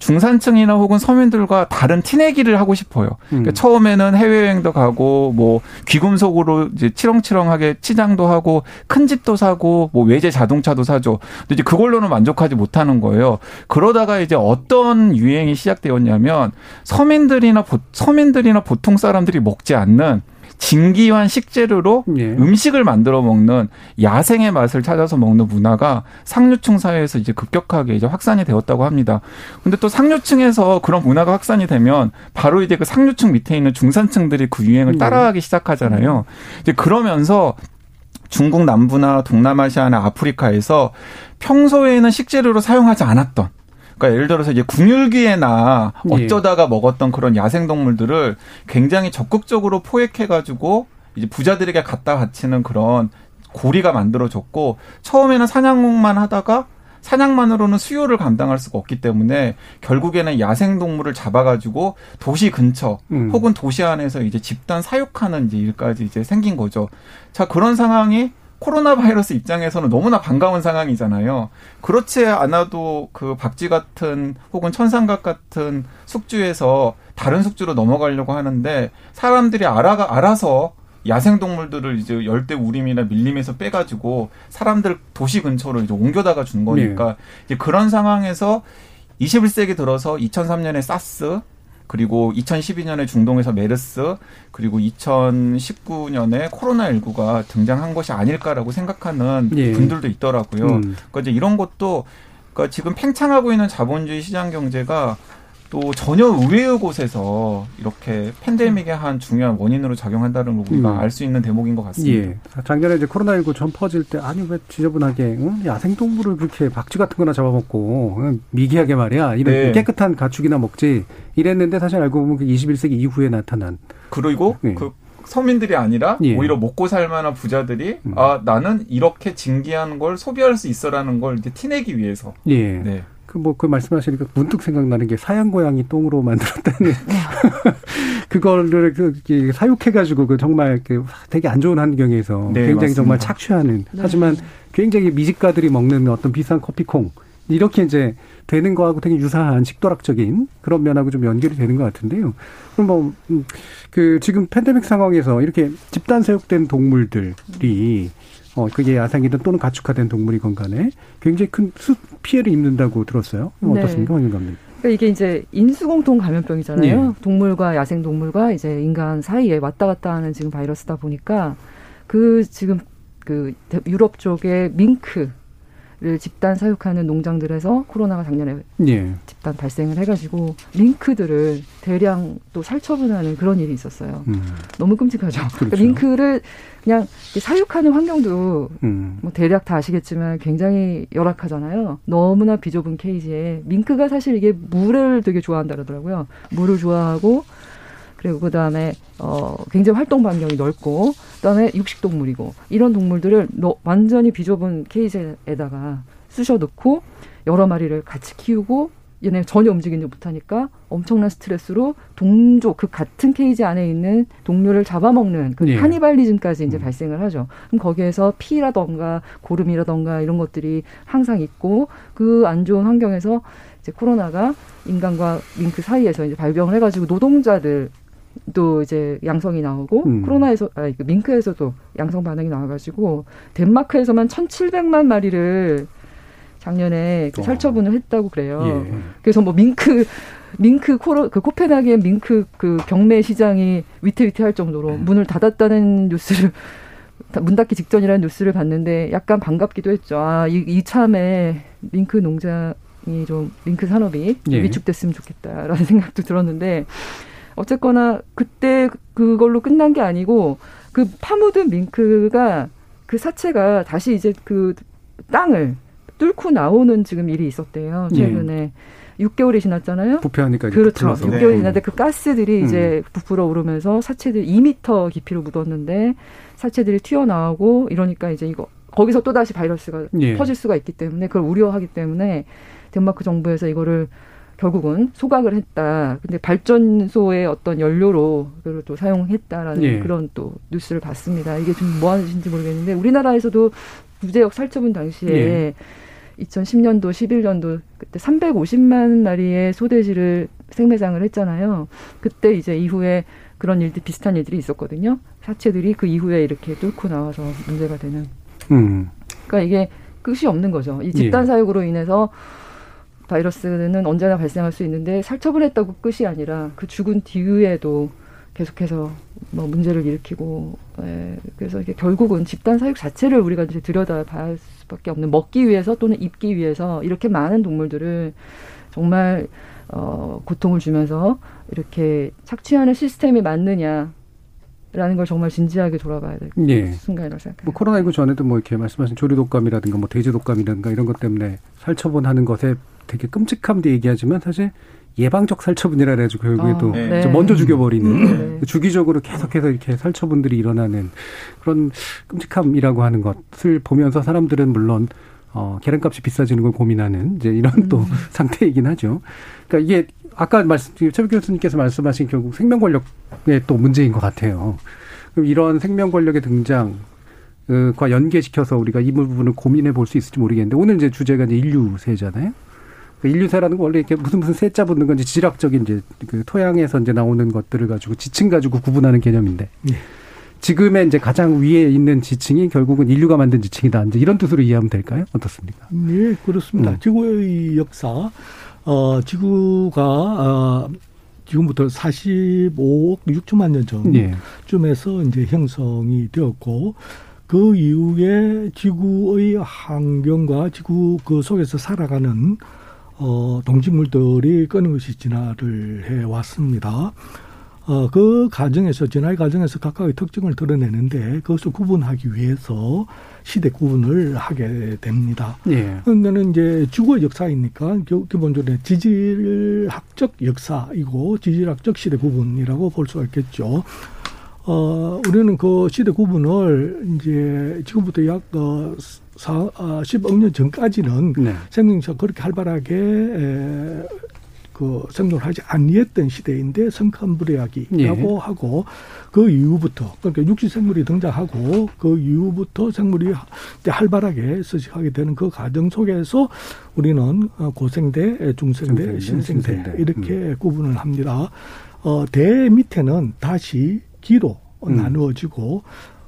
중산층이나 혹은 서민들과 다른 티내기를 하고 싶어요. 그러니까 음. 처음에는 해외여행도 가고 뭐 귀금속으로 이제 치렁치렁하게 치장도 하고 큰 집도 사고 뭐 외제 자동차도 사죠. 근데 이제 그걸로는 만족하지 못하는 거예요. 그러다가 이제 어떤 유행이 시작되었냐면 서민들이나 서민들이나 보통 사람들이 먹지 않는 진기환 식재료로 예. 음식을 만들어 먹는 야생의 맛을 찾아서 먹는 문화가 상류층 사회에서 이제 급격하게 이제 확산이 되었다고 합니다. 근데 또 상류층에서 그런 문화가 확산이 되면 바로 이제 그 상류층 밑에 있는 중산층들이 그 유행을 예. 따라하기 시작하잖아요. 이제 그러면서 중국 남부나 동남아시아나 아프리카에서 평소에는 식재료로 사용하지 않았던 그러니까 예를 들어서 이제 궁율기에나 예. 어쩌다가 먹었던 그런 야생 동물들을 굉장히 적극적으로 포획해 가지고 이제 부자들에게 갖다 바치는 그런 고리가 만들어졌고 처음에는 사냥만 하다가 사냥만으로는 수요를 감당할 수가 없기 때문에 결국에는 야생 동물을 잡아가지고 도시 근처 음. 혹은 도시 안에서 이제 집단 사육하는 이제 일까지 이제 생긴 거죠. 자 그런 상황이 코로나 바이러스 입장에서는 너무나 반가운 상황이잖아요. 그렇지 않아도 그 박쥐 같은 혹은 천상각 같은 숙주에서 다른 숙주로 넘어가려고 하는데 사람들이 알아가 알아서 야생 동물들을 이제 열대 우림이나 밀림에서 빼가지고 사람들 도시 근처로 이제 옮겨다가 준 거니까 네. 이제 그런 상황에서 21세기 들어서 2003년에 사스 그리고 2012년에 중동에서 메르스 그리고 2019년에 코로나19가 등장한 것이 아닐까라고 생각하는 예. 분들도 있더라고요. 음. 그러니까 이제 이런 것도 그러니까 지금 팽창하고 있는 자본주의 시장 경제가 또 전혀 의외의 곳에서 이렇게 팬데믹의 한 중요한 원인으로 작용한다는 걸 우리가 음. 알수 있는 대목인 것 같습니다. 예. 작년에 이제 코로나19 전 퍼질 때 아니 왜 지저분하게 응? 야생동물을 그렇게 박쥐 같은 거나 잡아먹고 미개하게 말이야 이런 네. 깨끗한 가축이나 먹지 이랬는데 사실 알고 보면 그 21세기 이후에 나타난 그리고 예. 그 서민들이 아니라 예. 오히려 먹고 살 만한 부자들이 음. 아 나는 이렇게 진기한 걸 소비할 수 있어라는 걸 이제 티내기 위해서 예. 네. 그뭐그 그 말씀하시니까 문득 생각나는 게 사양 고양이 똥으로 만들었다는 그거를 그 사육해가지고 그 정말 그 되게 안 좋은 환경에서 네, 굉장히 맞습니다. 정말 착취하는 네. 하지만 굉장히 미식가들이 먹는 어떤 비싼 커피콩 이렇게 이제 되는 거하고 되게 유사한 식도락적인 그런 면하고 좀 연결이 되는 것 같은데요. 그럼 뭐, 음, 그 지금 팬데믹 상황에서 이렇게 집단 사육된 동물들이 어, 그게 야생이든 또는 가축화된 동물이건 간에 굉장히 큰 수, 피해를 입는다고 들었어요. 네. 어떻습니까, 황윤 감독님? 그러니까 이게 이제 인수공통 감염병이잖아요. 예. 동물과 야생 동물과 이제 인간 사이에 왔다 갔다 하는 지금 바이러스다 보니까 그 지금 그 유럽 쪽에 밍크 를 집단 사육하는 농장들에서 코로나가 작년에 예. 집단 발생을 해가지고 링크들을 대량 또 살처분하는 그런 일이 있었어요. 음. 너무 끔찍하죠. 그러니까 그렇죠. 그러니까 링크를 그냥 사육하는 환경도 음. 뭐 대략 다 아시겠지만 굉장히 열악하잖아요. 너무나 비좁은 케이지에 밍크가 사실 이게 물을 되게 좋아한다 그러더라고요. 물을 좋아하고 그리고 그 다음에 어 굉장히 활동 반경이 넓고 그다음에 육식 동물이고 이런 동물들을 너, 완전히 비좁은 케이지에다가 쑤셔 넣고 여러 마리를 같이 키우고 얘네 전혀 움직이지 못하니까 엄청난 스트레스로 동족 그 같은 케이지 안에 있는 동료를 잡아먹는 그 예. 카니발리즘까지 이제 음. 발생을 하죠. 그럼 거기에서 피라던가 고름이라던가 이런 것들이 항상 있고 그 안 좋은 환경에서 이제 코로나가 인간과 밍크 사이에서 이제 발병을 해가지고 노동자들 또 이제 양성이 나오고 음. 코로나에서 아그 밍크에서도 양성 반응이 나와가지고 덴마크에서만 천칠백만 마리를 작년에 그 살처분을 했다고 그래요. 예. 그래서 뭐 밍크 밍크 코로 그 코펜하겐 밍크 그 경매 시장이 위태위태할 정도로 음. 문을 닫았다는 뉴스를 문 닫기 직전이라는 뉴스를 봤는데 약간 반갑기도 했죠. 아, 이, 이 참에 밍크 농장이 좀 밍크 산업이 예. 위축됐으면 좋겠다라는 생각도 들었는데 어쨌거나 그때 그걸로 끝난 게 아니고 그 파묻은 밍크가 그 사체가 다시 이제 그 땅을 뚫고 나오는 지금 일이 있었대요. 최근에. 예. 6개월이 지났잖아요. 부패하니까 그렇죠. 6개월이 네. 지났는데 그 가스들이 음. 이제 부풀어 오르면서 사체들이 2미터 깊이로 묻었는데 사체들이 튀어나오고 이러니까 이제 이거 거기서 또 다시 바이러스가 예. 퍼질 수가 있기 때문에 그걸 우려하기 때문에 덴마크 정부에서 이거를 결국은 소각을 했다. 근데 발전소의 어떤 연료로 그걸 또 사용했다라는 예. 그런 또 뉴스를 봤습니다. 이게 좀 뭐 하는 짓인지 모르겠는데 우리나라에서도 구제역 살처분 당시에 예. 2010년도, 11년도 그때 350만 마리의 소돼지를 생매장을 했잖아요. 그때 이제 이후에 그런 일들 비슷한 일들이 있었거든요. 사체들이 그 이후에 이렇게 뚫고 나와서 문제가 되는. 음. 그러니까 이게 끝이 없는 거죠. 이 집단 예. 사육으로 인해서 바이러스는 언제나 발생할 수 있는데 살처분 했다고 끝이 아니라 그 죽은 뒤에도 계속해서 뭐 문제를 일으키고 예, 그래서 이게 결국은 집단 사육 자체를 우리가 이제 들여다봐야 수밖에 없는 먹기 위해서 또는 입기 위해서 이렇게 많은 동물들을 정말 어, 고통을 주면서 이렇게 착취하는 시스템이 맞느냐 라는 걸 정말 진지하게 돌아봐야 될 예. 순간이라고 생각해요. 뭐 코로나19 전에도 뭐 이렇게 말씀하신 조류 독감이라든가 뭐 돼지 독감이라든가 이런 것 때문에 살처분하는 것에 되게 끔찍함도 얘기하지만 사실 예방적 살처분이라 해가지고 결국에도 아, 네. 먼저 죽여버리는 네. 주기적으로 계속해서 이렇게 살처분들이 일어나는 그런 끔찍함이라고 하는 것을 보면서 사람들은 물론 어, 계란값이 비싸지는 걸 고민하는 이제 이런 음. 또 상태이긴 하죠. 그러니까 이게 아까 말씀 최 교수님께서 말씀하신 결국 생명 권력의 또 문제인 것 같아요. 그럼 이런 생명 권력의 등장 과 연계시켜서 우리가 이 부분을 고민해 볼 수 있을지 모르겠는데 오늘 이제 주제가 이제 인류세잖아요. 그 인류세라는 건 원래 이렇게 무슨 무슨 세자 붙는 건지 지질학적인 이제 그 토양에서 이제 나오는 것들을 가지고 지층 가지고 구분하는 개념인데. 네. 지금의 이제 가장 위에 있는 지층이 결국은 인류가 만든 지층이다. 이제 이런 뜻으로 이해하면 될까요? 어떻습니까? 네, 그렇습니다. 음. 지구의 역사, 어, 지구가, 어, 지금부터 45억 6천만 년 전쯤에서 네. 이제 형성이 되었고, 그 이후에 지구의 환경과 지구 그 속에서 살아가는 어, 동식물들이 끊임없이 진화를 해 왔습니다. 어, 그 과정에서, 진화의 과정에서 각각의 특징을 드러내는데 그것을 구분하기 위해서 시대 구분을 하게 됩니다. 예. 그러니까는 이제 지구의 역사이니까 기본적으로 지질학적 역사이고 지질학적 시대 구분이라고 볼 수가 있겠죠. 어, 우리는 그 시대 구분을 이제 지금부터 약 어, 사, 아, 10억 년 전까지는 네. 생명체가 그렇게 활발하게 에, 그 생존을 하지 아니했던 시대인데 성칸브레아기라고 예. 하고 그 이후부터 그러니까 육지 생물이 등장하고 그 이후부터 생물이 활발하게 서식하게 되는 그 과정 속에서 우리는 어, 고생대, 중생대, 신생대, 신생대. 이렇게 음. 구분을 합니다. 어, 대 밑에는 다시 기로 음. 나누어지고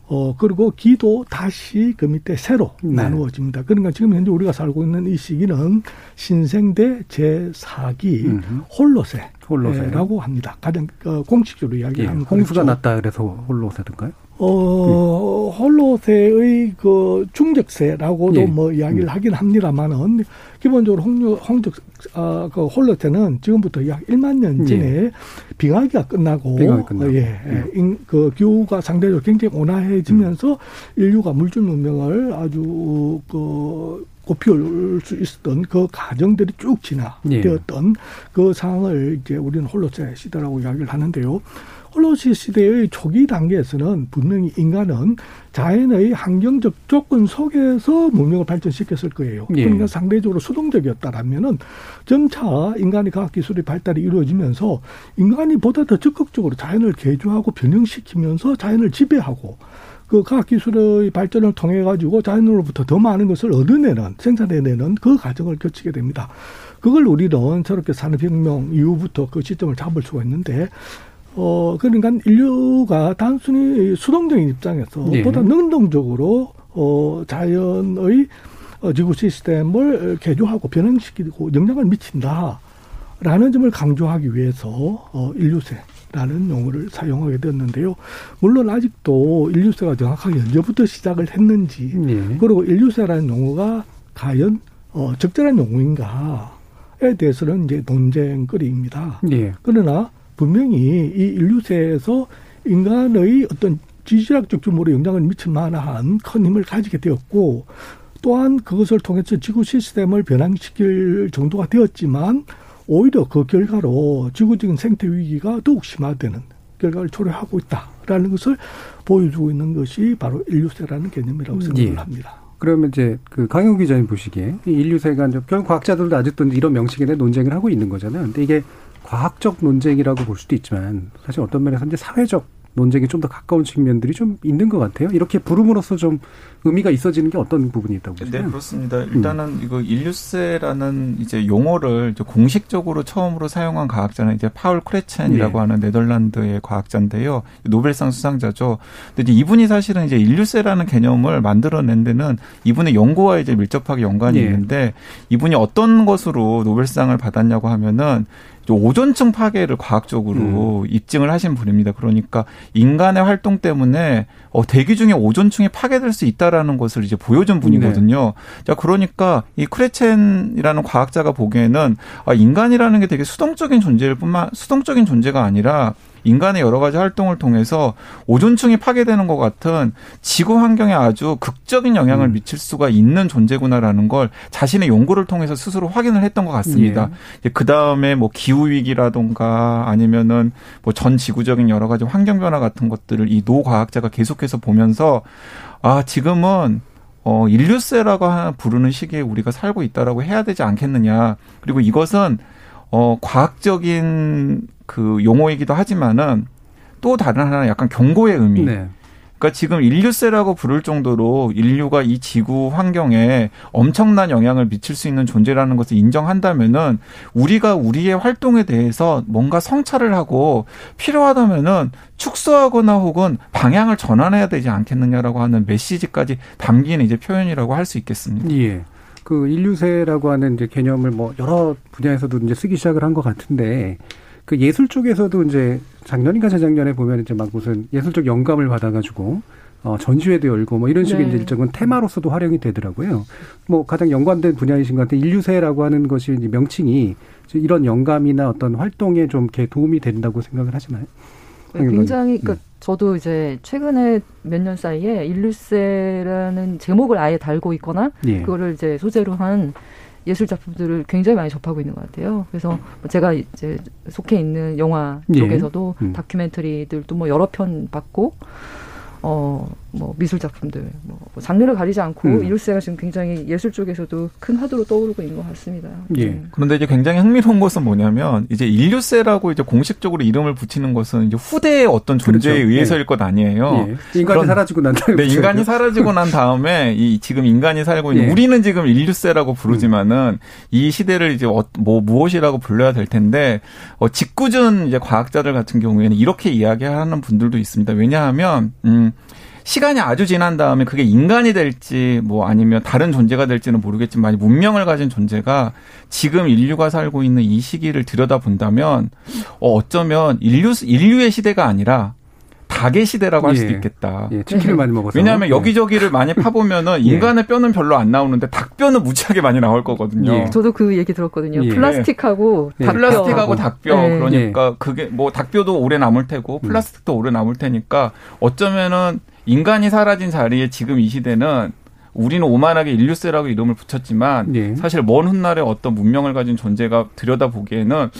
어, 그리고 기도 다시 그 밑에 새로 네. 나누어집니다. 그러니까 지금 현재 우리가 살고 있는 이 시기는 신생대 제4기 홀로세. 홀로세라고 합니다. 가장 어, 공식적으로 이야기하는 예, 홍수가 그렇죠. 났다 그래서 홀로세든가요? 어, 홀로세의 그 중적세라고도 예. 뭐 이야기를 음. 하긴 합니다만은 기본적으로 홍류, 홍적, 아, 그 홀로세는 지금부터 약 1만 년 전에 예. 빙하기가 끝나고, 빙하기 끝나고. 예, 예. 인, 그 기후가 상대적으로 굉장히 온화해지면서 음. 인류가 물질 문명을 아주 그 꽃피울 수 있었던 그 과정들이 쭉 진화되었던 예. 그 상황을 이제 우리는 홀로세 시대라고 이야기를 하는데요. 홀로시 시대의 초기 단계에서는 분명히 인간은 자연의 환경적 조건 속에서 문명을 발전시켰을 거예요. 예. 그러니까 상대적으로 수동적이었다라면은 점차 인간의 과학기술의 발달이 이루어지면서 인간이 보다 더 적극적으로 자연을 개조하고 변형시키면서 자연을 지배하고 그 과학기술의 발전을 통해 가지고 자연으로부터 더 많은 것을 얻어내는 생산해내는 그 과정을 거치게 됩니다. 그걸 우리는 저렇게 산업혁명 이후부터 그 시점을 잡을 수가 있는데 어, 그러니까 인류가 단순히 수동적인 입장에서 네. 보다 능동적으로 어, 자연의 어, 지구 시스템을 개조하고 변형시키고 영향을 미친다 라는 점을 강조하기 위해서 어, 인류세라는 용어를 사용하게 되었는데요. 물론 아직도 인류세가 정확하게 언제부터 시작을 했는지 네. 그리고 인류세라는 용어가 과연 어, 적절한 용어인가에 대해서는 이제 논쟁거리입니다. 네. 그러나 분명히 이 인류세에서 인간의 어떤 지질학적 규모로 영향을 미칠 만한 큰 힘을 가지게 되었고 또한 그것을 통해서 지구 시스템을 변형시킬 정도가 되었지만 오히려 그 결과로 지구적인 생태 위기가 더욱 심화되는 결과를 초래하고 있다라는 것을 보여주고 있는 것이 바로 인류세라는 개념이라고 생각을 예. 합니다. 그러면 이제 그 강영 기자님 보시기에 인류세가 결국 과학자들도 아직도 이런 명칭에 대해 논쟁을 하고 있는 거잖아요. 근데 이게 과학적 논쟁이라고 볼 수도 있지만 사실 어떤 면에서 이제 사회적 논쟁에 좀더 가까운 측면들이 좀 있는 것 같아요. 이렇게 부름으로써 좀 의미가 있어지는 게 어떤 부분이 있다고 보세요? 네, 그렇습니다. 일단은 음. 이거 인류세라는 이제 용어를 이제 공식적으로 처음으로 사용한 과학자는 이제 파울 크레첸이라고 네. 하는 네덜란드의 과학자인데요. 노벨상 수상자죠. 근데 이제 이분이 사실은 이제 인류세라는 개념을 만들어낸 데는 이분의 연구와 이제 밀접하게 연관이 네. 있는데 이분이 어떤 것으로 노벨상을 받았냐고 하면은 오존층 파괴를 과학적으로 음. 입증을 하신 분입니다. 그러니까 인간의 활동 때문에 어, 대기 중에 오존층이 파괴될 수 있다라는 것을 이제 보여준 분이거든요. 네. 자, 그러니까 이 크레첸이라는 과학자가 보기에는 아, 인간이라는 게 되게 수동적인 존재일 뿐만 수동적인 존재가 아니라 인간의 여러 가지 활동을 통해서 오존층이 파괴되는 것 같은 지구 환경에 아주 극적인 영향을 음. 미칠 수가 있는 존재구나라는 걸 자신의 연구를 통해서 스스로 확인을 했던 것 같습니다. 예. 그 다음에 뭐 기후 위기라던가 아니면은 뭐 전 지구적인 여러 가지 환경 변화 같은 것들을 이 노 과학자가 계속해서 보면서 아 지금은 어, 인류세라고 부르는 시기에 우리가 살고 있다라고 해야 되지 않겠느냐. 그리고 이것은 어, 과학적인 그 용어이기도 하지만은 또 다른 하나는 약간 경고의 의미. 네. 그러니까 지금 인류세라고 부를 정도로 인류가 이 지구 환경에 엄청난 영향을 미칠 수 있는 존재라는 것을 인정한다면은 우리가 우리의 활동에 대해서 뭔가 성찰을 하고 필요하다면은 축소하거나 혹은 방향을 전환해야 되지 않겠느냐라고 하는 메시지까지 담긴 이제 표현이라고 할 수 있겠습니다. 예. 그 인류세라고 하는 이제 개념을 뭐 여러 분야에서도 이제 쓰기 시작을 한 것 같은데 그 예술 쪽에서도 이제 작년인가 재작년에 보면 이제 막 무슨 예술적 영감을 받아가지고 어, 전시회도 열고 뭐 이런 식의 네. 이제 일정은 테마로서도 활용이 되더라고요. 뭐 가장 연관된 분야이신 것 같아요. 인류세라고 하는 것이 이제 명칭이 이런 영감이나 어떤 활동에 좀 이렇게 도움이 된다고 생각을 하시나요? 네, 굉장히 그 저도 이제 최근에 몇 년 사이에 일루세라는 제목을 아예 달고 있거나 예. 그거를 이제 소재로 한 예술 작품들을 굉장히 많이 접하고 있는 것 같아요. 그래서 뭐 제가 이제 속해 있는 영화 예. 쪽에서도 예. 음. 다큐멘터리들도 뭐 여러 편 봤고 어, 뭐 미술 작품들, 뭐, 뭐 장르를 가리지 않고 음. 이룰세가 지금 굉장히 예술 쪽에서도 큰 화두로 떠오르고 있는 것 같습니다. 예. 네. 그런데 이제 굉장히 흥미로운 것은 뭐냐면 이제 인류세라고 이제 공식적으로 이름을 붙이는 것은 이제 후대의 어떤 존재에 그렇죠. 의해서일 예. 것 아니에요. 예. 인간이 그런, 사라지고 난 다음에. 네, 인간이 사라지고 난 다음에 이 지금 인간이 살고 있는 예. 우리는 지금 인류세라고 부르지만은 음. 이 시대를 이제 어, 뭐 무엇이라고 불러야 될 텐데 어, 직구준 이제 과학자들 같은 경우에는 이렇게 이야기하는 분들도 있습니다. 왜냐하면 음 시간이 아주 지난 다음에 그게 인간이 될지 뭐 아니면 다른 존재가 될지는 모르겠지만 문명을 가진 존재가 지금 인류가 살고 있는 이 시기를 들여다본다면 어, 어쩌면 인류 인류의 시대가 아니라 닭의 시대라고 할 예. 수도 있겠다. 예, 치킨을 많이 먹어서. 왜냐하면 예. 여기저기를 많이 파보면은 예. 인간의 뼈는 별로 안 나오는데 닭 뼈는 무지하게 많이 나올 거거든요. 예. 저도 그 얘기 들었거든요. 플라스틱하고 닭 플라스틱하고 닭뼈. 그러니까 그게 뭐 닭뼈도 오래 남을 테고 음. 플라스틱도 오래 남을 테니까 어쩌면은 인간이 사라진 자리에 지금 이 시대는 우리는 오만하게 인류세라고 이름을 붙였지만 네. 사실 먼 훗날에 어떤 문명을 가진 존재가 들여다보기에는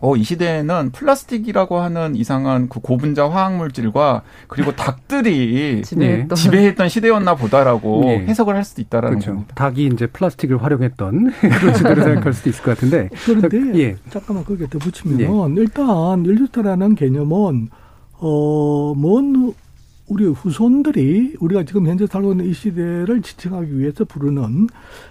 어, 이 시대에는 플라스틱이라고 하는 이상한 그 고분자 화학 물질과 그리고 닭들이 지배했던, 지배했던 시대였나 보다라고 네. 해석을 할 수도 있다라는 그렇죠. 겁니다. 닭이 이제 플라스틱을 활용했던 그런 식으로 생각할 수도 있을 것 같은데. 그런데 예. 잠깐만 거기에 덧붙이면 예. 일단 인류세라는 개념은 어 먼 우리 후손들이 우리가 지금 현재 살고 있는 이 시대를 지칭하기 위해서 부르는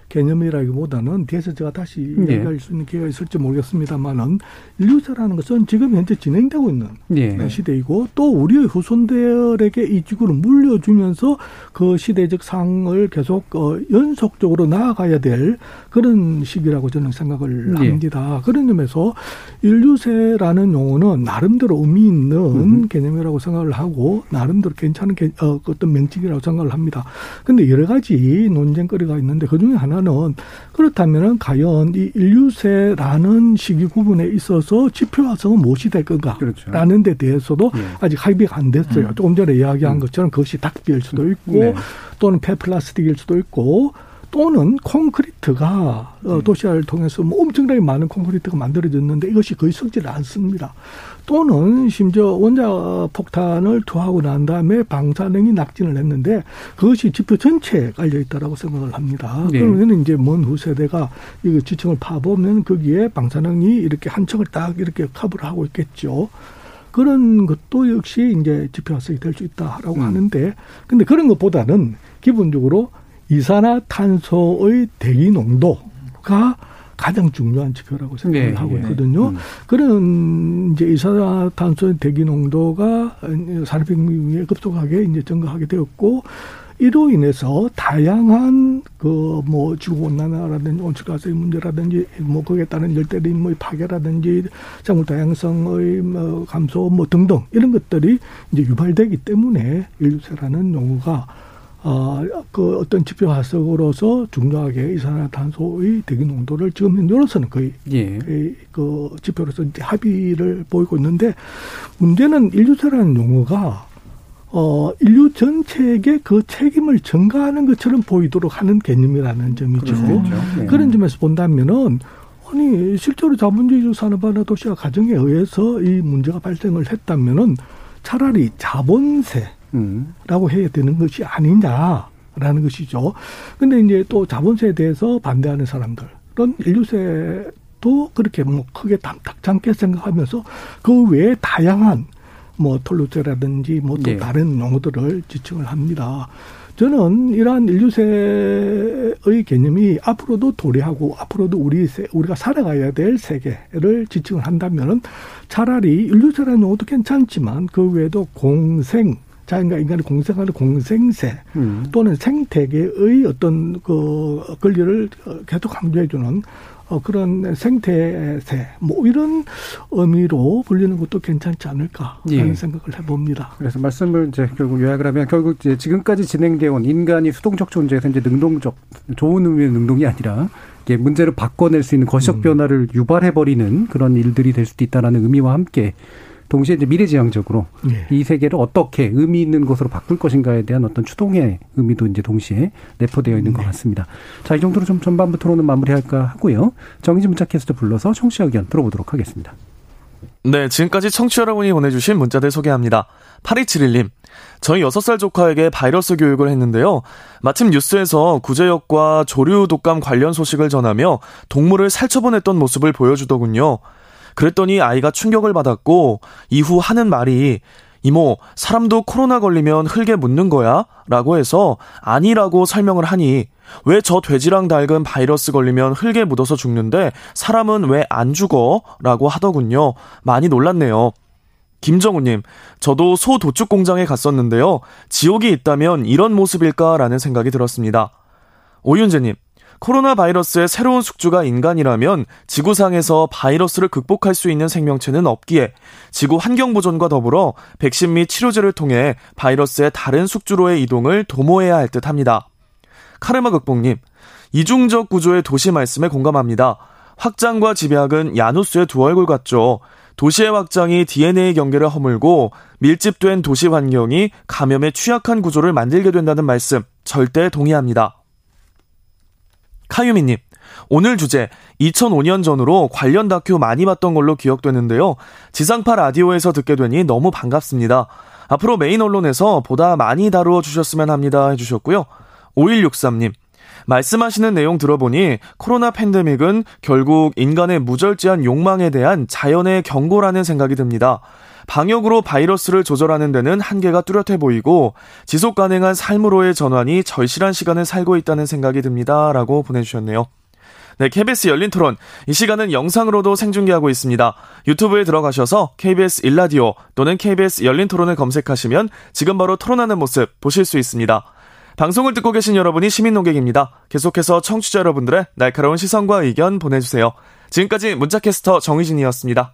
개념이라기보다는 뒤에서 제가 다시 네. 얘기할 수 있는 기회가 있을지 모르겠습니다만은 인류사라는 것은 지금 현재 진행되고 있는 네. 시대이고 또 우리의 후손들에게 이 지구를 물려주면서 그 시대적 상을 계속 어, 연속적으로 나아가야 될 그런 시기라고 저는 생각을 네. 합니다. 그런 점에서 인류세라는 용어는 나름대로 의미 있는 음. 개념이라고 생각을 하고 나름대로 괜찮은 개, 어, 어떤 명칭이라고 생각을 합니다. 근데 여러 가지 논쟁거리가 있는데 그 중에 하나 하나는 그렇다면은 과연 이 인류세라는 시기 구분에 있어서 지표화성은 무엇이 될 건가라는 그렇죠. 데 대해서도 네. 아직 합의가 안 됐어요. 음. 조금 전에 이야기한 음. 것처럼 그것이 닭비일 수도 있고 네. 또는 폐플라스틱일 수도 있고 또는 콘크리트가 어, 네. 도시화를 통해서 뭐 엄청나게 많은 콘크리트가 만들어졌는데 이것이 거의 썩지 않습니다. 또는 심지어 원자 폭탄을 투하고 난 다음에 방사능이 낙진을 했는데 그것이 지표 전체에 깔려 있다라고 생각을 합니다. 네. 그러면 이제 먼 후세대가 이거 지층을 파보면 거기에 방사능이 이렇게 한 척을 딱 이렇게 커버를 하고 있겠죠. 그런 것도 역시 이제 지표 화석이 될 수 있다라고 음. 하는데 근데 그런 것보다는 기본적으로 이산화탄소의 대기 농도가 가장 중요한 지표라고 생각을 네, 하고 예. 있거든요. 네. 그런 이제 이산화탄소 대기 농도가 산업혁명에 급속하게 이제 증가하게 되었고 이로 인해서 다양한 그 뭐 지구 온난화라든지 온실가스의 문제라든지 뭐 거기에 따른 열대림의 파괴라든지 생물 다양성의 뭐 감소 뭐 등등 이런 것들이 이제 유발되기 때문에 인류세라는 용어가 어, 그 어떤 지표 화석으로서 중요하게 이산화탄소의 대기 농도를 지금 현재로서는 거의, 예. 거의 그 지표로서 합의를 보이고 있는데 문제는 인류세라는 용어가 어, 인류 전체에게 그 책임을 전가하는 것처럼 보이도록 하는 개념이라는 점이죠. 그렇죠. 네. 그런 점에서 본다면은 아니 실제로 자본주의 산업화나 도시화 과정에 의해서 이 문제가 발생을 했다면은 차라리 자본세 라고 해야 되는 것이 아니냐라는 것이죠. 근데 이제 또 자본세에 대해서 반대하는 사람들은 인류세도 그렇게 뭐 크게 탐탁찮게 생각하면서 그 외에 다양한 뭐 톨루제라든지 뭐또 네. 다른 용어들을 지칭을 합니다. 저는 이러한 인류세의 개념이 앞으로도 도래하고 앞으로도 우리 세, 우리가 살아가야 될 세계를 지칭을 한다면은 차라리 인류세라는 용어도 괜찮지만 그 외에도 공생 자연과 인간이 공생하는 공생세 음. 또는 생태계의 어떤 그 권리를 계속 강조해주는 어, 그런 생태세 뭐 이런 의미로 불리는 것도 괜찮지 않을까라는 예. 생각을 해봅니다. 그래서 말씀을 이제 결국 요약을 하면 결국 이제 지금까지 진행되어 온 인간이 수동적 존재에서 이제 능동적 좋은 의미의 능동이 아니라 이게 문제를 바꿔낼 수 있는 거시적 음. 변화를 유발해버리는 그런 일들이 될 수도 있다라는 의미와 함께 동시에 이제 미래지향적으로 네. 이 세계를 어떻게 의미 있는 것으로 바꿀 것인가에 대한 어떤 추동의 의미도 이제 동시에 내포되어 있는 네. 것 같습니다. 자, 이 정도로 좀 전반부 토론은 마무리할까 하고요. 정의진 문자 캐스터 불러서 청취자 의견 들어보도록 하겠습니다. 네, 지금까지 청취 자 여러분이 보내주신 문자들 소개합니다. 8271님. 저희 6살 조카에게 바이러스 교육을 했는데요. 마침 뉴스에서 구제역과 조류 독감 관련 소식을 전하며 동물을 살처분했던 모습을 보여주더군요. 그랬더니 아이가 충격을 받았고 이후 하는 말이 이모, 사람도 코로나 걸리면 흙에 묻는 거야? 라고 해서 아니라고 설명을 하니 왜 저 돼지랑 닭은 바이러스 걸리면 흙에 묻어서 죽는데 사람은 왜 안 죽어? 라고 하더군요. 많이 놀랐네요. 김정우님, 저도 소 도축 공장에 갔었는데요. 지옥이 있다면 이런 모습일까라는 생각이 들었습니다. 오윤재님, 코로나 바이러스의 새로운 숙주가 인간이라면 지구상에서 바이러스를 극복할 수 있는 생명체는 없기에 지구 환경 보존과 더불어 백신 및 치료제를 통해 바이러스의 다른 숙주로의 이동을 도모해야 할 듯 합니다. 카르마 극복님, 이중적 구조의 도시 말씀에 공감합니다. 확장과 집약은 야누스의 두 얼굴 같죠. 도시의 확장이 DNA 경계를 허물고 밀집된 도시 환경이 감염에 취약한 구조를 만들게 된다는 말씀 절대 동의합니다. 카유미님, 오늘 주제 2005년 전으로 관련 다큐 많이 봤던 걸로 기억되는데요. 지상파 라디오에서 듣게 되니 너무 반갑습니다. 앞으로 메인 언론에서 보다 많이 다루어 주셨으면 합니다 해주셨고요. 5163님, 말씀하시는 내용 들어보니 코로나 팬데믹은 결국 인간의 무절제한 욕망에 대한 자연의 경고라는 생각이 듭니다. 방역으로 바이러스를 조절하는 데는 한계가 뚜렷해 보이고 지속 가능한 삶으로의 전환이 절실한 시간을 살고 있다는 생각이 듭니다. 라고 보내주셨네요. 네, KBS 열린 토론. 이 시간은 영상으로도 생중계하고 있습니다. 유튜브에 들어가셔서 KBS 일라디오 또는 KBS 열린 토론을 검색하시면 지금 바로 토론하는 모습 보실 수 있습니다. 방송을 듣고 계신 여러분이 시민 농객입니다. 계속해서 청취자 여러분들의 날카로운 시선과 의견 보내주세요. 지금까지 문자캐스터 정희진이었습니다.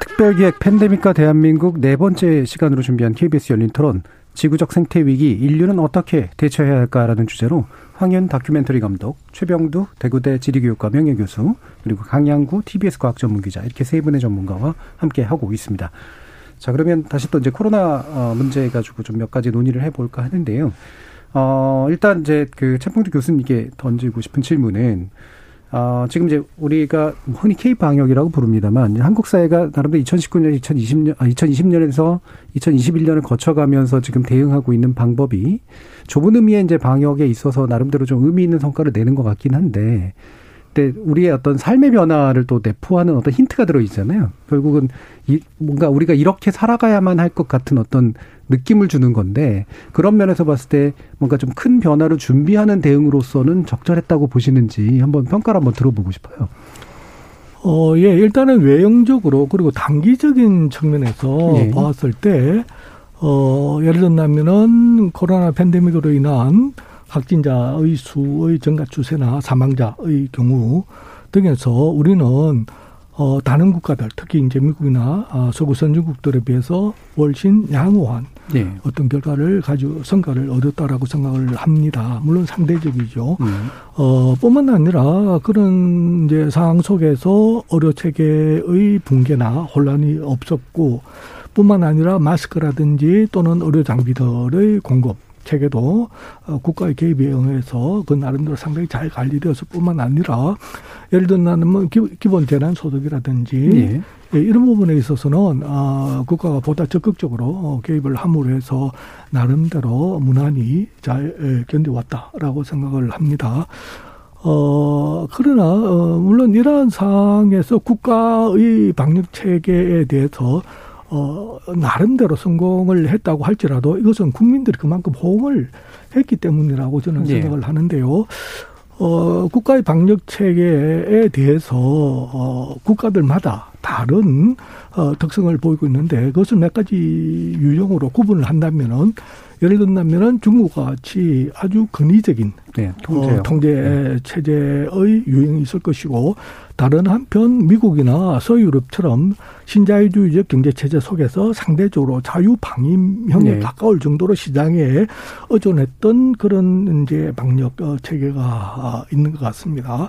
특별기획 팬데믹과 대한민국 네 번째 시간으로 준비한 KBS 열린 토론 지구적 생태 위기 인류는 어떻게 대처해야 할까라는 주제로 황현 다큐멘터리 감독, 최병두 대구대 지리교육과 명예교수, 그리고 강양구 TBS 과학 전문 기자 이렇게 세 분의 전문가와 함께 하고 있습니다. 자 그러면 다시 또 이제 코로나 어, 문제 가지고 좀 몇 가지 논의를 해볼까 하는데요. 어 일단 이제 그 최병두 교수님께 던지고 싶은 질문은 어, 지금 이제 우리가 흔히 K 방역이라고 부릅니다만 한국 사회가 나름대로 2019년, 2020년, 아, 2020년에서 2021년을 거쳐가면서 지금 대응하고 있는 방법이 좁은 의미의 이제 방역에 있어서 나름대로 좀 의미 있는 성과를 내는 것 같긴 한데 때 우리의 어떤 삶의 변화를 또 내포하는 어떤 힌트가 들어 있잖아요. 결국은 이 뭔가 우리가 이렇게 살아가야만 할 것 같은 어떤 느낌을 주는 건데 그런 면에서 봤을 때 뭔가 좀 큰 변화를 준비하는 대응으로서는 적절했다고 보시는지 한번 평가를 한번 들어보고 싶어요. 어, 예, 일단은 외형적으로 그리고 단기적인 측면에서 예. 봤을 때 어, 예를 들면은 코로나 팬데믹으로 인한 확진자의 수의 증가 추세나 사망자의 경우 등에서 우리는 어, 다른 국가들, 특히 이제 미국이나 어, 서구 선진국들에 비해서 훨씬 양호한 네. 어떤 결과를 가지고 성과를 얻었다라고 생각을 합니다. 물론 상대적이죠. 음. 어, 뿐만 아니라 그런 이제 상황 속에서 의료 체계의 붕괴나 혼란이 없었고 뿐만 아니라 마스크라든지 또는 의료 장비들의 공급 체계도 어, 국가의 개입에 의해서 그 나름대로 상당히 잘 관리되었을 뿐만 아니라 예를 들면 뭐 기본 재난 소득이라든지 예. 예, 이런 부분에 있어서는 아, 국가가 보다 적극적으로 어, 개입을 함으로 해서 나름대로 무난히 잘 예, 견뎌왔다라고 생각을 합니다. 어, 그러나, 어, 물론 이러한 상황에서 국가의 방역 체계에 대해서 어, 나름대로 성공을 했다고 할지라도 이것은 국민들이 그만큼 호응을 했기 때문이라고 저는 네. 생각을 하는데요. 어, 국가의 방역 체계에 대해서 어, 국가들마다 다른 어, 특성을 보이고 있는데 그것을 몇 가지 유형으로 구분을 한다면은 예를 든다면은 중국과 같이 아주 근위적인 네, 통제, 어, 통제 네. 체제의 유행이 있을 것이고 다른 한편 미국이나 서유럽처럼 신자유주의적 경제 체제 속에서 상대적으로 자유 방임형에 네. 가까울 정도로 시장에 의존했던 그런 이제 방역 어, 체계가 있는 것 같습니다.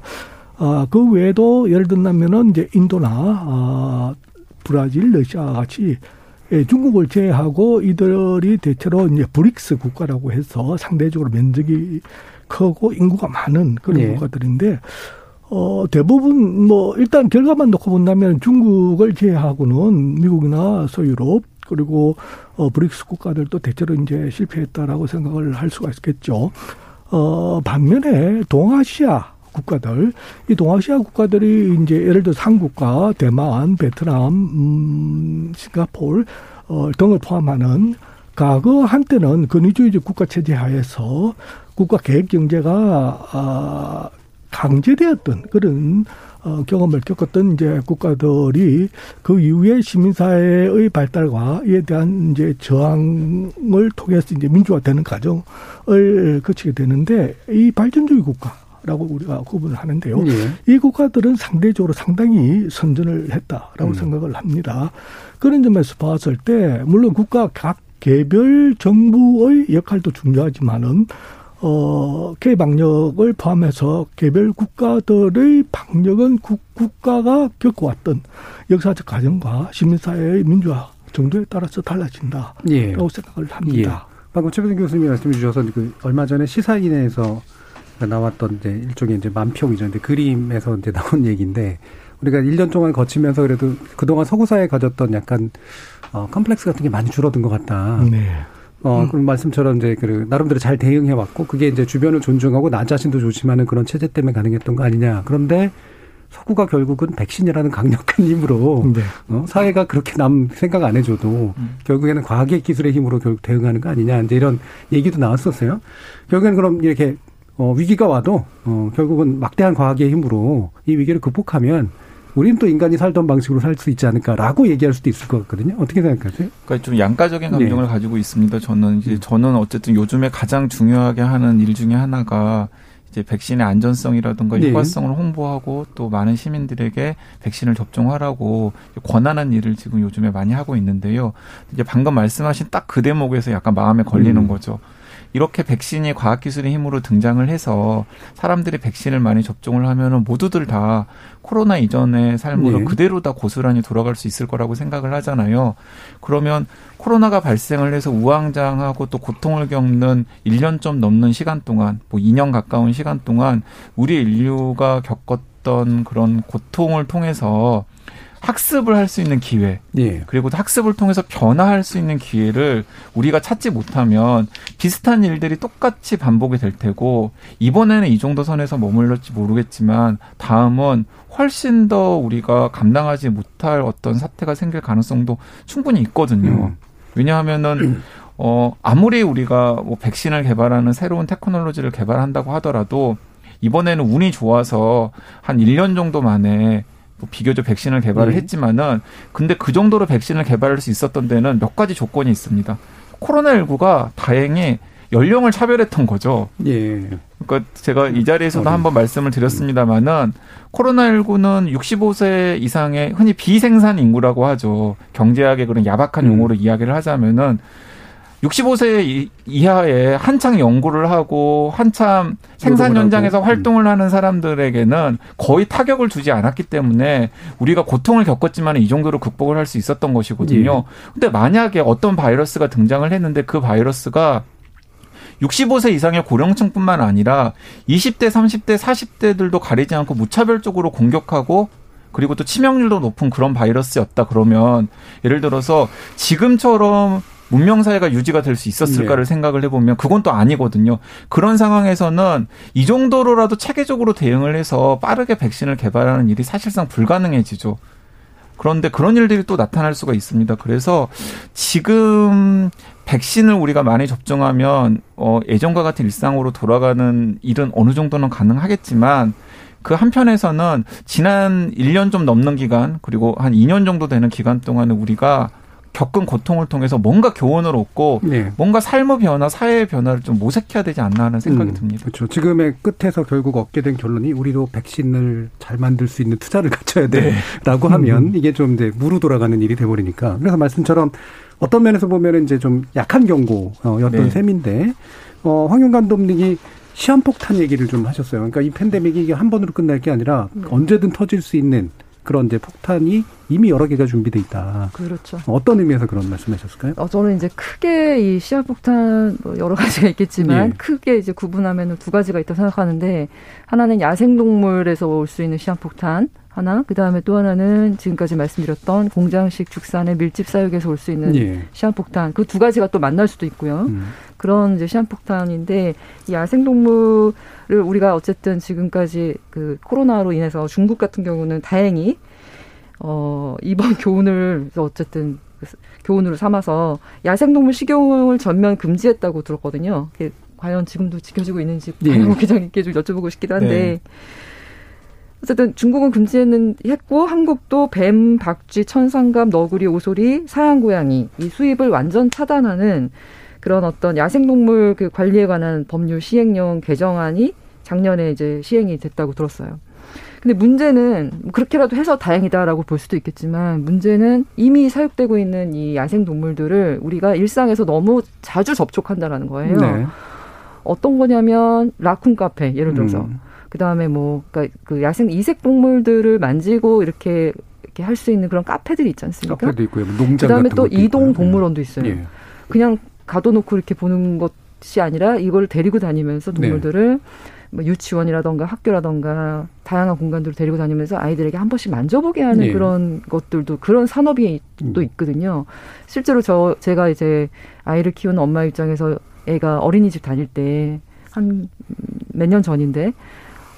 아, 그 외에도 예를 든다면은 이제 인도나 아, 브라질, 러시아 같이 예, 중국을 제외하고 이들이 대체로 이제 브릭스 국가라고 해서 상대적으로 면적이 크고 인구가 많은 그런 네. 국가들인데 어, 대부분 뭐 일단 결과만 놓고 본다면 중국을 제외하고는 미국이나 서유럽 그리고 어, 브릭스 국가들도 대체로 이제 실패했다라고 생각을 할 수가 있겠죠. 어, 반면에 동아시아 국가들, 이 동아시아 국가들이 이제 예를 들어 한국과 대만, 베트남, 음, 싱가폴 어, 등을 포함하는 과거 한때는 근위주의적 국가 체제 하에서 국가 계획 경제가 아, 강제되었던 그런 어, 경험을 겪었던 이제 국가들이 그 이후에 시민사회의 발달과 이에 대한 이제 저항을 통해서 이제 민주화되는 과정을 거치게 되는데 이 발전주의 국가 라고 우리가 구분을 하는데요. 예. 이 국가들은 상대적으로 상당히 선전을 했다라고 음. 생각을 합니다. 그런 점에서 봤을 때 물론 국가 각 개별 정부의 역할도 중요하지만은 어, K 방역을 포함해서 개별 국가들의 방역은 국, 국가가 겪어왔던 역사적 과정과 시민사회의 민주화 정도에 따라서 달라진다라고 예. 생각을 합니다. 예. 방금 최백준 교수님이 말씀해 주셔서 그 얼마 전에 시사인에서 나왔던 이제 일종의 이제 만평이죠. 이제 그림에서 이제 나온 얘기인데 우리가 1년 동안 거치면서 그래도 그동안 서구사에 가졌던 약간 어 컴플렉스 같은 게 많이 줄어든 것 같다. 네. 어, 음. 그런 말씀처럼 이제 그 나름대로 잘 대응해 왔고 그게 이제 주변을 존중하고 나 자신도 조심하는 그런 체제 때문에 가능했던 거 아니냐. 그런데 서구가 결국은 백신이라는 강력한 힘으로 네. 어, 사회가 그렇게 남 생각 안 해줘도 음. 결국에는 과학의 기술의 힘으로 결국 대응하는 거 아니냐 이제 이런 얘기도 나왔었어요. 결국에는 그럼 이렇게 어, 위기가 와도 어, 결국은 막대한 과학의 힘으로 이 위기를 극복하면 우리는 또 인간이 살던 방식으로 살 수 있지 않을까라고 얘기할 수도 있을 것 같거든요. 어떻게 생각하세요? 그러니까 좀 양가적인 감정을 네. 가지고 있습니다. 저는 이제 음. 저는 어쨌든 요즘에 가장 중요하게 하는 일 중에 하나가 이제 백신의 안전성이라든가 네. 효과성을 홍보하고 또 많은 시민들에게 백신을 접종하라고 권하는 일을 지금 요즘에 많이 하고 있는데요. 이제 방금 말씀하신 딱 그 대목에서 약간 마음에 걸리는 음. 거죠. 이렇게 백신이 과학기술의 힘으로 등장을 해서 사람들이 백신을 많이 접종을 하면은 모두들 다 코로나 이전의 삶으로 네. 그대로 다 고스란히 돌아갈 수 있을 거라고 생각을 하잖아요. 그러면 코로나가 발생을 해서 우왕장하고 또 고통을 겪는 1년 좀 넘는 시간 동안, 뭐 2년 가까운 시간 동안 우리 인류가 겪었던 그런 고통을 통해서 학습을 할 수 있는 기회 예. 그리고 학습을 통해서 변화할 수 있는 기회를 우리가 찾지 못하면 비슷한 일들이 똑같이 반복이 될 테고 이번에는 이 정도 선에서 머물렀지 모르겠지만 다음은 훨씬 더 우리가 감당하지 못할 어떤 사태가 생길 가능성도 충분히 있거든요. 음. 왜냐하면은 어 아무리 우리가 뭐 백신을 개발하는 새로운 테크놀로지를 개발한다고 하더라도 이번에는 운이 좋아서 한 1년 정도 만에 뭐 비교적 백신을 개발을 네. 했지만은 근데 그 정도로 백신을 개발할 수 있었던 데는 몇 가지 조건이 있습니다. 코로나19가 다행히 연령을 차별했던 거죠. 예. 그러니까 제가 이 자리에서도 한번 말씀을 드렸습니다마는 코로나19는 65세 이상의 흔히 비생산 인구라고 하죠. 경제학의 그런 야박한 용어로 음. 이야기를 하자면은 65세 이하에 한창 연구를 하고 한참 생산 현장에서 음. 활동을 하는 사람들에게는 거의 타격을 주지 않았기 때문에 우리가 고통을 겪었지만 이 정도로 극복을 할 수 있었던 것이거든요. 예. 근데 만약에 어떤 바이러스가 등장을 했는데 그 바이러스가 65세 이상의 고령층뿐만 아니라 20대, 30대, 40대들도 가리지 않고 무차별적으로 공격하고 그리고 또 치명률도 높은 그런 바이러스였다 그러면 예를 들어서 지금처럼 문명 사회가 유지가 될 수 있었을까를 네. 생각을 해보면 그건 또 아니거든요. 그런 상황에서는 이 정도로라도 체계적으로 대응을 해서 빠르게 백신을 개발하는 일이 사실상 불가능해지죠. 그런데 그런 일들이 또 나타날 수가 있습니다. 그래서 지금 백신을 우리가 많이 접종하면 어 예전과 같은 일상으로 돌아가는 일은 어느 정도는 가능하겠지만 그 한편에서는 지난 1년 좀 넘는 기간 그리고 한 2년 정도 되는 기간 동안에 우리가 겪은 고통을 통해서 뭔가 교훈을 얻고 네. 뭔가 삶의 변화, 사회의 변화를 좀 모색해야 되지 않나 하는 생각이 음, 듭니다. 그렇죠. 지금의 끝에서 결국 얻게 된 결론이 우리도 백신을 잘 만들 수 있는 투자를 갖춰야 돼라고 네. 하면 음. 이게 좀 이제 무로 돌아가는 일이 돼버리니까 그래서 말씀처럼 어떤 면에서 보면 이제 좀 약한 경고였던 네. 셈인데 어, 황용 감독님이 시한폭탄 얘기를 좀 하셨어요. 그러니까 이 팬데믹이 이게 한 번으로 끝날 게 아니라 네. 언제든 터질 수 있는 그런 이제 폭탄이 이미 여러 개가 준비돼 있다. 그렇죠. 어떤 의미에서 그런 말씀하셨을까요? 어, 저는 이제 크게 이 시한폭탄 뭐 여러 가지가 있겠지만 예. 크게 이제 구분하면 두 가지가 있다고 생각하는데 하나는 야생 동물에서 올 수 있는 시한폭탄 하나, 그 다음에 또 하나는 지금까지 말씀드렸던 공장식 축산의 밀집 사육에서 올 수 있는 예. 시한폭탄. 그 두 가지가 또 만날 수도 있고요. 음. 그런 이제 시한폭탄인데 이 야생동물 을 우리가 어쨌든 지금까지 그 코로나로 인해서 중국 같은 경우는 다행히 어 이번 교훈을 어쨌든 그 교훈으로 삼아서 야생동물 식용을 전면 금지했다고 들었거든요. 과연 지금도 지켜지고 있는지 예. 기자님께 좀 여쭤보고 싶기도 한데. 네. 어쨌든 중국은 금지했는 했고 한국도 뱀, 박쥐, 천상감, 너구리, 오소리, 사양 고양이 이 수입을 완전 차단하는 그런 어떤 야생동물 그 관리에 관한 법률 시행령 개정안이 작년에 이제 시행이 됐다고 들었어요. 근데 문제는 그렇게라도 해서 다행이다라고 볼 수도 있겠지만 문제는 이미 사육되고 있는 이 야생 동물들을 우리가 일상에서 너무 자주 접촉한다라는 거예요. 네. 어떤 거냐면 라쿤 카페 예를 들어서 음. 그다음에 뭐 그러니까 그 야생 이색 동물들을 만지고 이렇게 이렇게 할 수 있는 그런 카페들이 있지 않습니까? 카페도 있고요. 뭐 농장 그다음에 또 이동 동물원도 있어요. 예. 그냥 가둬놓고 이렇게 보는 것이 아니라 이걸 데리고 다니면서 동물들을 네. 뭐 유치원이라던가 학교라던가 다양한 공간들을 데리고 다니면서 아이들에게 한 번씩 만져보게 하는 네. 그런 것들도 그런 산업이 음. 또 있거든요. 실제로 저 제가 이제 아이를 키우는 엄마 입장에서 애가 어린이집 다닐 때 한 몇 년 전인데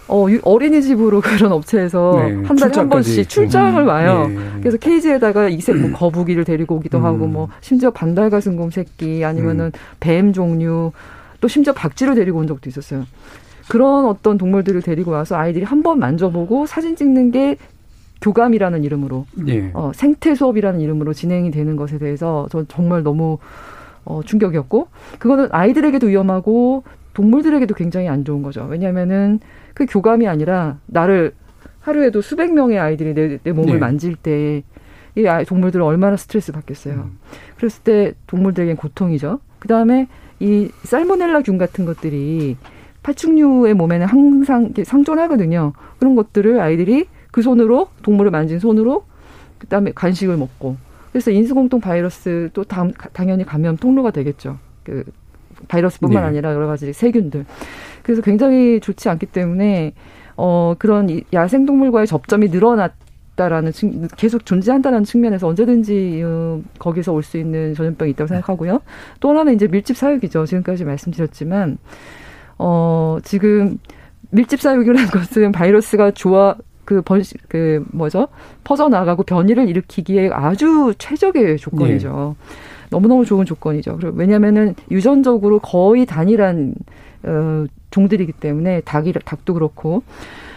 어, 어린이집으로 그런 업체에서 네, 한 달에 한 번씩 출장을 음. 와요. 네. 그래서 케이지에다가 이색 뭐 거북이를 데리고 오기도 음. 하고 뭐 심지어 반달가슴곰 새끼 아니면은 음. 뱀 종류 또 심지어 박쥐를 데리고 온 적도 있었어요. 그런 어떤 동물들을 데리고 와서 아이들이 한 번 만져보고 사진 찍는 게 교감이라는 이름으로 네. 어, 생태 수업이라는 이름으로 진행이 되는 것에 대해서 전 정말 너무 어, 충격이었고 그거는 아이들에게도 위험하고 동물들에게도 굉장히 안 좋은 거죠. 왜냐하면은 그 교감이 아니라 나를 하루에도 수백 명의 아이들이 내, 내 몸을 네. 만질 때 이 동물들은 얼마나 스트레스 받겠어요. 음. 그랬을 때 동물들에겐 고통이죠. 그 다음에 이 살모넬라균 같은 것들이 파충류의 몸에는 항상 상존하거든요. 그런 것들을 아이들이 그 손으로 동물을 만진 손으로 그다음에 간식을 먹고 그래서 인수공통 바이러스 또 당, 당연히 감염 통로가 되겠죠. 그 바이러스뿐만 네. 아니라 여러 가지 세균들. 그래서 굉장히 좋지 않기 때문에 어 그런 야생 동물과의 접점이 늘어났 다라는 측, 계속 존재한다는 측면에서 언제든지 어, 거기서 올 수 있는 전염병이 있다고 생각하고요. 또 하나는 이제 밀집 사육이죠. 지금까지 말씀드렸지만 어 지금 밀집 사육이라는 것은 바이러스가 좋아 그 번, 그, 뭐죠? 퍼져나가고 변이를 일으키기에 아주 최적의 조건이죠. 네. 너무너무 좋은 조건이죠. 그리고 왜냐면은 유전적으로 거의 단일한 어, 종들이기 때문에 닭이 닭도 그렇고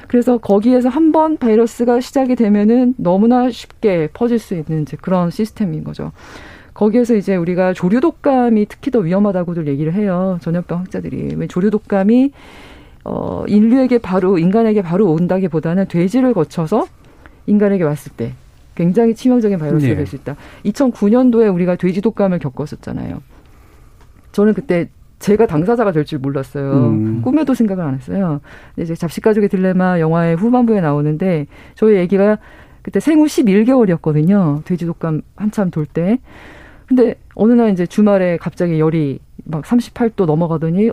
그래서 거기에서 한 번 바이러스가 시작이 되면은 너무나 쉽게 퍼질 수 있는 이제 그런 시스템인 거죠. 거기에서 이제 우리가 조류 독감이 특히 더 위험하다고들 얘기를 해요. 전염병 학자들이. 왜 조류 독감이 어 인류에게 바로 인간에게 바로 온다기보다는 돼지를 거쳐서 인간에게 왔을 때 굉장히 치명적인 바이러스가 네. 될수 있다. 2009년도에 우리가 돼지 독감을 겪었었잖아요. 저는 그때 제가 당사자가 될 줄 몰랐어요. 음. 꿈에도 생각을 안 했어요. 이제 잡식가족의 딜레마 영화의 후반부에 나오는데 저희 애기가 그때 생후 11개월이었거든요. 돼지 독감 한참 돌 때. 근데 어느 날 이제 주말에 갑자기 열이 막 38도 넘어가더니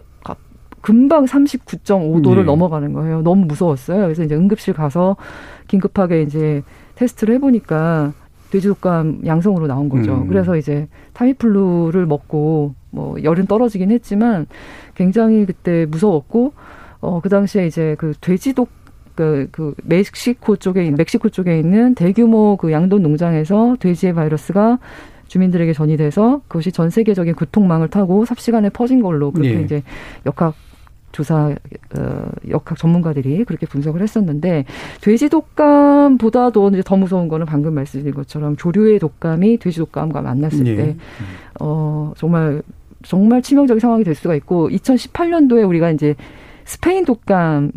금방 39.5도를 네. 넘어가는 거예요. 너무 무서웠어요. 그래서 이제 응급실 가서 긴급하게 이제 테스트를 해보니까 돼지독감 양성으로 나온 거죠. 음. 그래서 이제 타미플루를 먹고 뭐 열은 떨어지긴 했지만 굉장히 그때 무서웠고 어 그 당시에 이제 그 돼지독 그, 그 멕시코 쪽에 멕시코 쪽에 있는 대규모 그 양돈 농장에서 돼지의 바이러스가 주민들에게 전이돼서 그것이 전 세계적인 구통망을 타고 삽시간에 퍼진 걸로 그렇게 예. 이제 역학 조사 어, 역학 전문가들이 그렇게 분석을 했었는데 돼지 독감보다도 이제 더 무서운 거는 방금 말씀드린 것처럼 조류의 독감이 돼지 독감과 만났을 네. 때 어, 정말 정말 치명적인 상황이 될 수가 있고 2018년도에 우리가 이제 스페인 독감을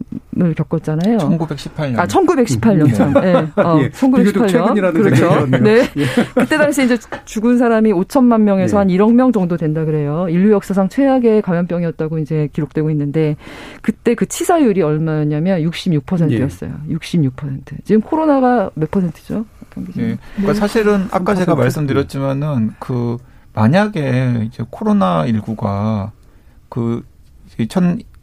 겪었잖아요. 1918년. 아, 1918년 참. 네. 어, 예. 1918년. 그렇죠. 네. 예. 그때 당시 이제 죽은 사람이 5천만 명에서 예. 한 1억 명 정도 된다 그래요. 인류 역사상 최악의 감염병이었다고 이제 기록되고 있는데 그때 그 치사율이 얼마였냐면 66%였어요. 예. 66%. 지금 코로나가 몇 퍼센트죠? 예. 그러니까 사실은 아까 제가 말씀드렸지만은 그 만약에 이제 코로나 19가 그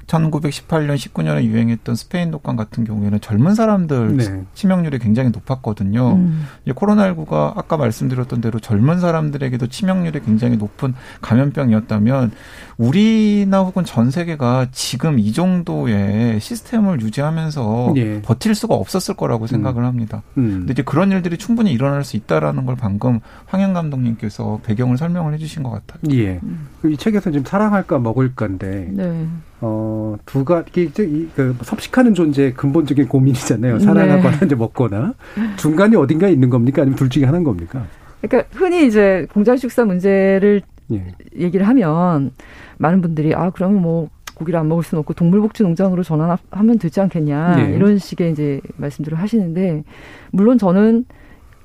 1918년, 19년에 유행했던 스페인 독감 같은 경우에는 젊은 사람들 네. 치명률이 굉장히 높았거든요. 음. 코로나19가 아까 말씀드렸던 대로 젊은 사람들에게도 치명률이 굉장히 높은 감염병이었다면 우리나 혹은 전 세계가 지금 이 정도의 시스템을 유지하면서 예. 버틸 수가 없었을 거라고 음. 생각을 합니다. 음. 근데 이제 그런 일들이 충분히 일어날 수 있다라는 걸 방금 황현 감독님께서 배경을 설명을 해주신 것 같아요. 예. 이 책에서 지금 사랑할까 먹을까인데 네. 어, 두 가지, 그, 섭식하는 존재의 근본적인 고민이잖아요. 사랑하거나 네. 이제 먹거나. 중간이 어딘가에 있는 겁니까? 아니면 둘 중에 하나인 겁니까? 그러니까 흔히 이제 공장식사 문제를 예. 얘기를 하면 많은 분들이 아, 그러면 뭐 고기를 안 먹을 수는 없고 동물복지 농장으로 전환하면 되지 않겠냐. 네. 이런 식의 이제 말씀들을 하시는데 물론 저는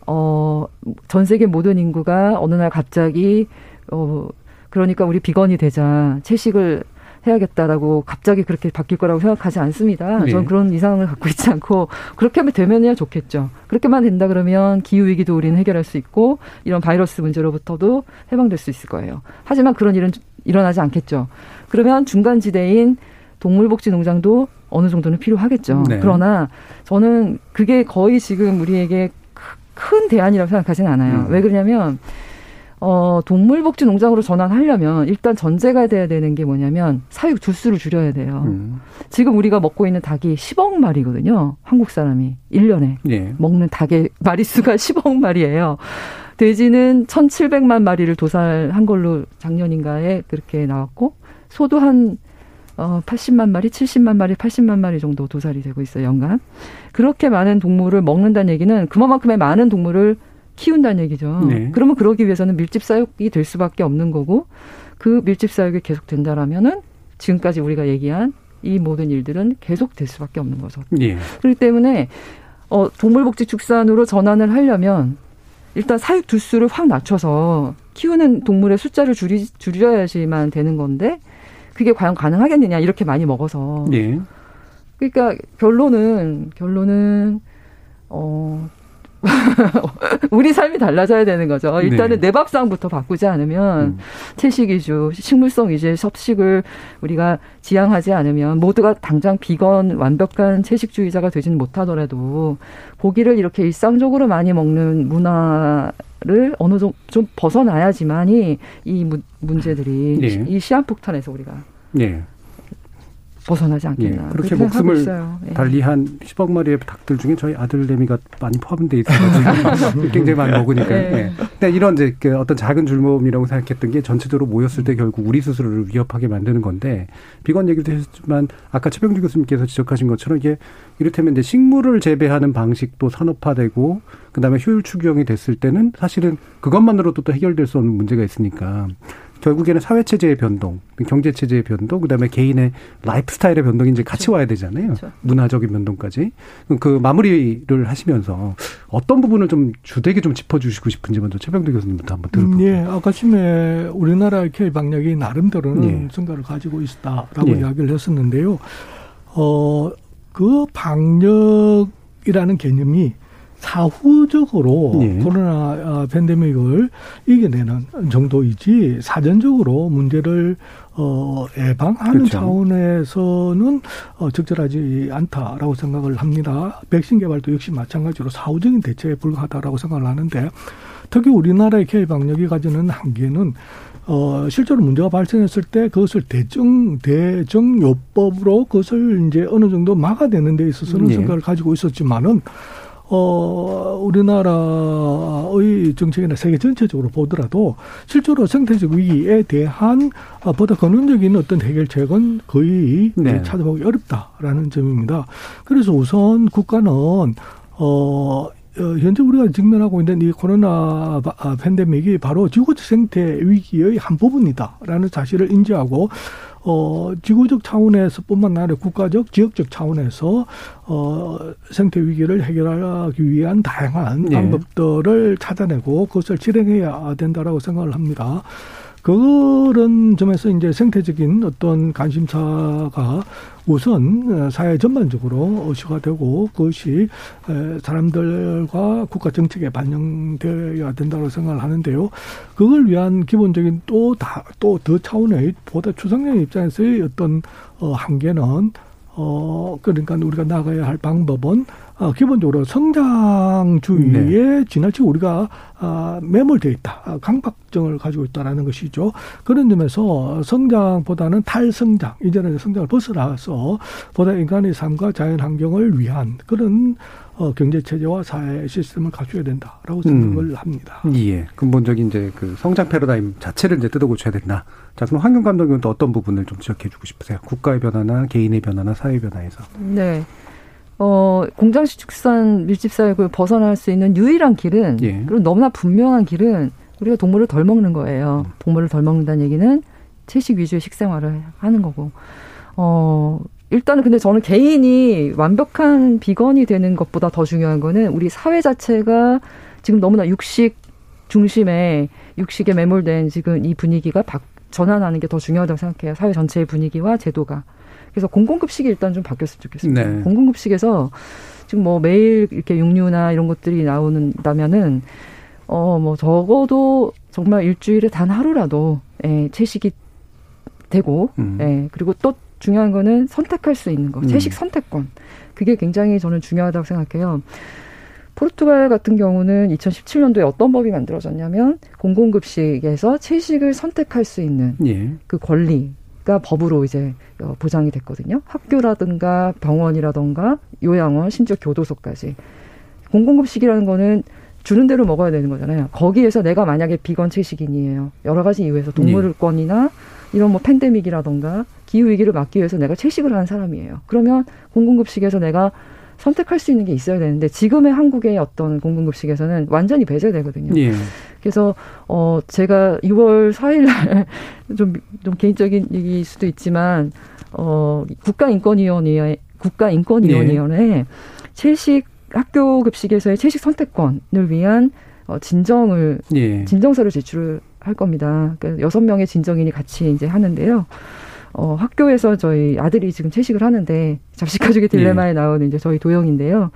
어, 전 세계 모든 인구가 어느 날 갑자기 어, 그러니까 우리 비건이 되자 채식을 해야겠다라고 갑자기 그렇게 바뀔 거라고 생각하지 않습니다. 네. 저는 그런 이상을 갖고 있지 않고 그렇게 하면 되면야 좋겠죠. 그렇게만 된다 그러면 기후 위기도 우리는 해결할 수 있고 이런 바이러스 문제로부터도 해방될 수 있을 거예요. 하지만 그런 일은 일어나지 않겠죠. 그러면 중간 지대인 동물복지 농장도 어느 정도는 필요하겠죠. 네. 그러나 저는 그게 거의 지금 우리에게 큰 대안이라고 생각하지는 않아요. 음. 왜 그러냐면 어, 동물복지 농장으로 전환하려면 일단 전제가 돼야 되는 게 뭐냐면 사육 두수를 줄여야 돼요. 음. 지금 우리가 먹고 있는 닭이 10억 마리거든요. 한국 사람이 1년에 예. 먹는 닭의 마리수가 10억 마리예요. 돼지는 1,700만 마리를 도살한 걸로 작년인가에 그렇게 나왔고 소도 한 어, 80만 마리, 70만 마리, 80만 마리 정도 도살이 되고 있어요, 연간. 그렇게 많은 동물을 먹는다는 얘기는 그만큼의 많은 동물을 키운다는 얘기죠. 네. 그러면 그러기 위해서는 밀집 사육이 될 수밖에 없는 거고 그 밀집 사육이 계속 된다라면은 지금까지 우리가 얘기한 이 모든 일들은 계속 될 수밖에 없는 거죠. 예. 그렇기 때문에 어, 동물복지 축산으로 전환을 하려면 일단 사육 두수를 확 낮춰서 키우는 동물의 숫자를 줄이, 줄여야지만 되는 건데 그게 과연 가능하겠느냐 이렇게 많이 먹어서. 예. 그러니까 결론은 결론은 어 우리 삶이 달라져야 되는 거죠. 일단은 네. 내 밥상부터 바꾸지 않으면 음. 채식 위주, 식물성 위주의 섭식을 우리가 지향하지 않으면 모두가 당장 비건 완벽한 채식주의자가 되지는 못하더라도 고기를 이렇게 일상적으로 많이 먹는 문화를 어느 정도 좀 벗어나야지만이 이 문제들이 네. 이 시한폭탄에서 우리가 네. 벗어나지 않겠나. 예, 그렇게 목숨을 예. 달리한 10억 마리의 닭들 중에 저희 아들 내미가 많이 포함돼 있어가지고 굉장히 많이 먹으니까. 예. 예. 근데 이런 이제 그 어떤 작은 줄모음이라고 생각했던 게 전체적으로 모였을 때 결국 우리 스스로를 위협하게 만드는 건데 비건 얘기도 했지만 아까 최병두 교수님께서 지적하신 것처럼 이게 이를테면 이제 식물을 재배하는 방식도 산업화되고 그다음에 효율 추구형이 됐을 때는 사실은 그것만으로도 또 해결될 수 없는 문제가 있으니까 결국에는 사회 체제의 변동, 경제 체제의 변동, 그다음에 개인의 라이프 스타일의 변동이 이제 같이 그렇죠. 와야 되잖아요. 그렇죠. 문화적인 변동까지. 그 마무리를 하시면서 어떤 부분을 좀 주되게 좀 짚어 주시고 싶은지 먼저 최병두 교수님부터 한번 들어볼게요. 예, 아까 심에 우리나라 의 K 방역이 나름대로는 예. 성과를 가지고 있다라고 예. 이야기를 했었는데요. 어, 그 방역 이라는 개념이 사후적으로 예. 코로나 팬데믹을 이겨내는 정도이지 사전적으로 문제를 어 예방하는 그렇죠. 차원에서는 어 적절하지 않다라고 생각을 합니다. 백신 개발도 역시 마찬가지로 사후적인 대처에 불과하다라고 생각을 하는데 특히 우리나라의 개입 방역이 가지는 한계는 어, 실제로 문제가 발생했을 때 그것을 대정, 대정요법으로 그것을 이제 어느 정도 막아내는 데 있어서는 네. 성과를 가지고 있었지만은 어, 우리나라의 정책이나 세계 전체적으로 보더라도 실제로 생태적 위기에 대한 어, 보다 근원적인 어떤 해결책은 거의 네. 찾아보기 어렵다라는 점입니다. 그래서 우선 국가는 어, 어, 현재 우리가 직면하고 있는 이 코로나 아, 팬데믹이 바로 지구적 생태 위기의 한 부분이다라는 사실을 인지하고 어, 지구적 차원에서뿐만 아니라 국가적, 지역적 차원에서 어, 생태 위기를 해결하기 위한 다양한 네. 방법들을 찾아내고 그것을 실행해야 된다라고 생각을 합니다. 그런 점에서 이제 생태적인 어떤 관심사가 우선 사회 전반적으로 어시가 되고 그것이 사람들과 국가 정책에 반영되어야 된다고 생각을 하는데요. 그걸 위한 기본적인 또 다 또 더 차원의 보다 추상적인 입장에서의 어떤 어 한계는 어 그러니까 우리가 나가야 할 방법은 어, 기본적으로 성장주의에 네. 지나치게 우리가 아, 매몰되어 있다. 아, 강박증을 가지고 있다라는 것이죠. 그런 점에서 성장보다는 탈성장, 이제는 성장을 벗어나서 보다 인간의 삶과 자연 환경을 위한 그런 어, 경제 체제와 사회 시스템을 갖춰야 된다라고 생각을 음. 합니다. 예. 근본적인 이제 그 성장 패러다임 자체를 이제 뜯어고쳐야 된다. 자, 그럼 환경 감독은 또 어떤 부분을 좀 지적해 주고 싶으세요? 국가의 변화나 개인의 변화나 사회 변화에서. 네. 어, 공장식 축산 밀집 사육을 벗어날 수 있는 유일한 길은 예. 그리고 너무나 분명한 길은 우리가 동물을 덜 먹는 거예요. 음. 동물을 덜 먹는다는 얘기는 채식 위주의 식생활을 하는 거고. 어, 일단은 근데 저는 개인이 완벽한 비건이 되는 것보다 더 중요한 거는 우리 사회 자체가 지금 너무나 육식 중심에 육식에 매몰된 지금 이 분위기가 바, 전환하는 게 더 중요하다고 생각해요. 사회 전체의 분위기와 제도가. 그래서 공공급식이 일단 좀 바뀌었으면 좋겠습니다. 네. 공공급식에서 지금 뭐 매일 이렇게 육류나 이런 것들이 나오는다면은 어 뭐 적어도 정말 일주일에 단 하루라도 예, 채식이 되고 음. 예, 그리고 또 중요한 거는 선택할 수 있는 거 음. 채식 선택권 그게 굉장히 저는 중요하다고 생각해요. 포르투갈 같은 경우는 2017년도에 어떤 법이 만들어졌냐면 공공급식에서 채식을 선택할 수 있는 예. 그 권리 가 법으로 이제 어, 보장이 됐거든요. 학교라든가 병원이라든가 요양원, 심지어 교도소까지. 공공급식이라는 거는 주는 대로 먹어야 되는 거잖아요. 거기에서 내가 만약에 비건 채식인이에요. 여러 가지 이유에서 동물권이나 이런 뭐 팬데믹이라던가 기후 위기를 막기 위해서 내가 채식을 하는 사람이에요. 그러면 공공급식에서 내가 선택할 수 있는 게 있어야 되는데 지금의 한국의 어떤 공공급식에서는 완전히 배제되거든요. 예. 그래서 어 제가 6월 4일 날 좀 좀 개인적인 얘기일 수도 있지만 어 국가인권위원회 국가인권위원회 예. 채식 학교 급식에서의 채식 선택권을 위한 어, 진정을 예. 진정서를 제출을 할 겁니다. 그러니까 여섯 명의 진정인이 같이 이제 하는데요. 어, 학교에서 저희 아들이 지금 채식을 하는데 잡식 가족의 딜레마에 예. 나오는 이제 저희 도영인데요.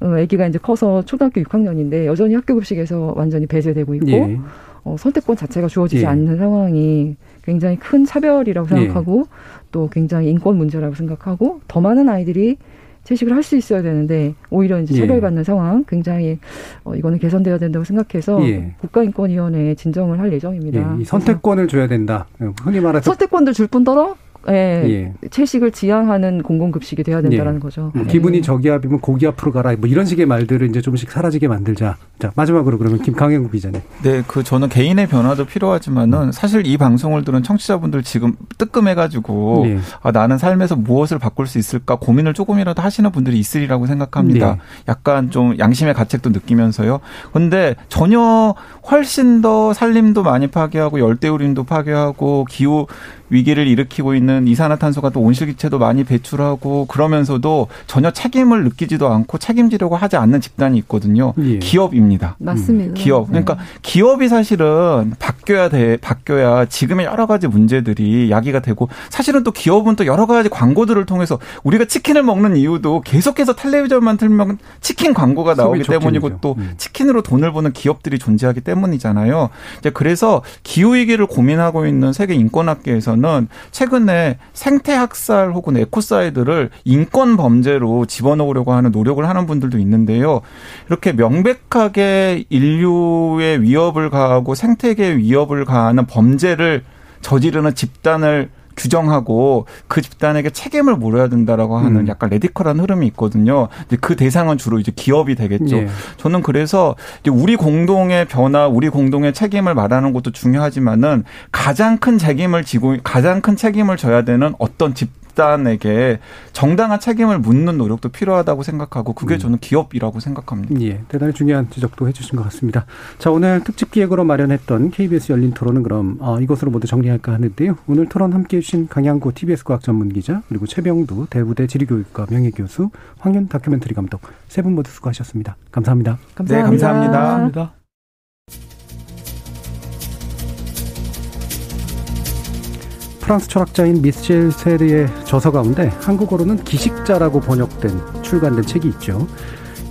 어, 아기가 이제 커서 초등학교 6학년인데 여전히 학교 급식에서 완전히 배제되고 있고 예. 어, 선택권 자체가 주어지지 예. 않는 상황이 굉장히 큰 차별이라고 생각하고 예. 또 굉장히 인권 문제라고 생각하고 더 많은 아이들이 채식을 할 수 있어야 되는데 오히려 이제 예. 차별받는 예. 상황 굉장히 어, 이거는 개선돼야 된다고 생각해서 예. 국가인권위원회에 진정을 할 예정입니다. 예. 선택권을 줘야 된다. 흔히 말해서 선택권도 줄 뿐더러 예, 예. 채식을 지향하는 공공급식이 돼야 된다는 예. 거죠. 뭐 기분이 예. 저기압이면 고기 앞으로 가라. 뭐 이런 식의 말들을 이제 좀씩 사라지게 만들자. 자 마지막으로 그러면 김강현 기자님. 네, 그 저는 개인의 변화도 필요하지만은 사실 이 방송을 들은 청취자분들 지금 뜨끔해가지고 예. 아 나는 삶에서 무엇을 바꿀 수 있을까 고민을 조금이라도 하시는 분들이 있으리라고 생각합니다. 네. 약간 좀 양심의 가책도 느끼면서요. 근데 전혀 훨씬 더 산림도 많이 파괴하고 열대우림도 파괴하고 기후 위기를 일으키고 있는 이산화탄소가 또 온실기체도 많이 배출하고 그러면서도 전혀 책임을 느끼지도 않고 책임지려고 하지 않는 집단이 있거든요. 예. 기업입니다. 맞습니다. 음. 기업. 그러니까 네. 기업이 사실은 바뀌어야 돼, 바뀌어야 지금의 여러 가지 문제들이 야기가 되고 사실은 또 기업은 또 여러 가지 광고들을 통해서 우리가 치킨을 먹는 이유도 계속해서 텔레비전만 틀면 치킨 광고가 나오기 때문이고 또 음. 치킨으로 돈을 버는 기업들이 존재하기 때문이잖아요. 이제 그래서 기후 위기를 고민하고 있는 세계 인권학계에서 는 보면은 최근에 생태 학살 혹은 ecocide를 인권 범죄로 집어넣으려고 하는 노력을 하는 분들도 있는데요. 이렇게 명백하게 인류의 위협을 가하고 생태계의 위협을 가하는 범죄를 저지르는 집단을 규정하고 그 집단에게 책임을 물어야 된다라고 하는 음. 약간 radical한 흐름이 있거든요. 근데 그 대상은 주로 이제 기업이 되겠죠. 예. 저는 그래서 우리 공동의 변화, 우리 공동의 책임을 말하는 것도 중요하지만은 가장 큰 책임을 지고 가장 큰 책임을 져야 되는 어떤 집 집단에게 정당한 책임을 묻는 노력도 필요하다고 생각하고 그게 음. 저는 기업이라고 생각합니다. 예, 대단히 중요한 지적도 해주신 것 같습니다. 자, 오늘 특집 기획으로 마련했던 KBS 열린 토론은 그럼 어, 이것으로 모두 정리할까 하는데요. 오늘 토론 함께해 주신 강양구 TBS 과학 전문 기자 그리고 최병두 대부대 지리교육과 명예교수 황현 다큐멘터리 감독 세 분 모두 수고하셨습니다. 감사합니다. 감사합니다. 네, 감사합니다. 감사합니다. 프랑스 철학자인 미셀 세르의 저서 가운데 한국어로는 기식자라고 번역된 출간된 책이 있죠.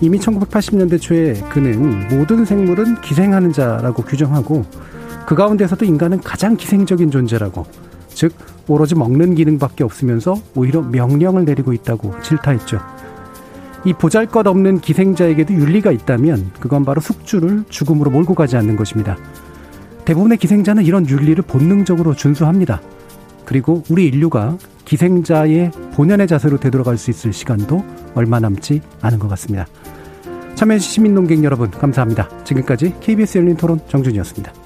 이미 1980년대 초에 그는 모든 생물은 기생하는 자라고 규정하고 그 가운데서도 인간은 가장 기생적인 존재라고 즉 오로지 먹는 기능밖에 없으면서 오히려 명령을 내리고 있다고 질타했죠. 이 보잘것 없는 기생자에게도 윤리가 있다면 그건 바로 숙주를 죽음으로 몰고 가지 않는 것입니다. 대부분의 기생자는 이런 윤리를 본능적으로 준수합니다. 그리고 우리 인류가 기생자의 본연의 자세로 되돌아갈 수 있을 시간도 얼마 남지 않은 것 같습니다. 참여해주신 시민농객 여러분 감사합니다. 지금까지 KBS 열린 토론 정준이었습니다.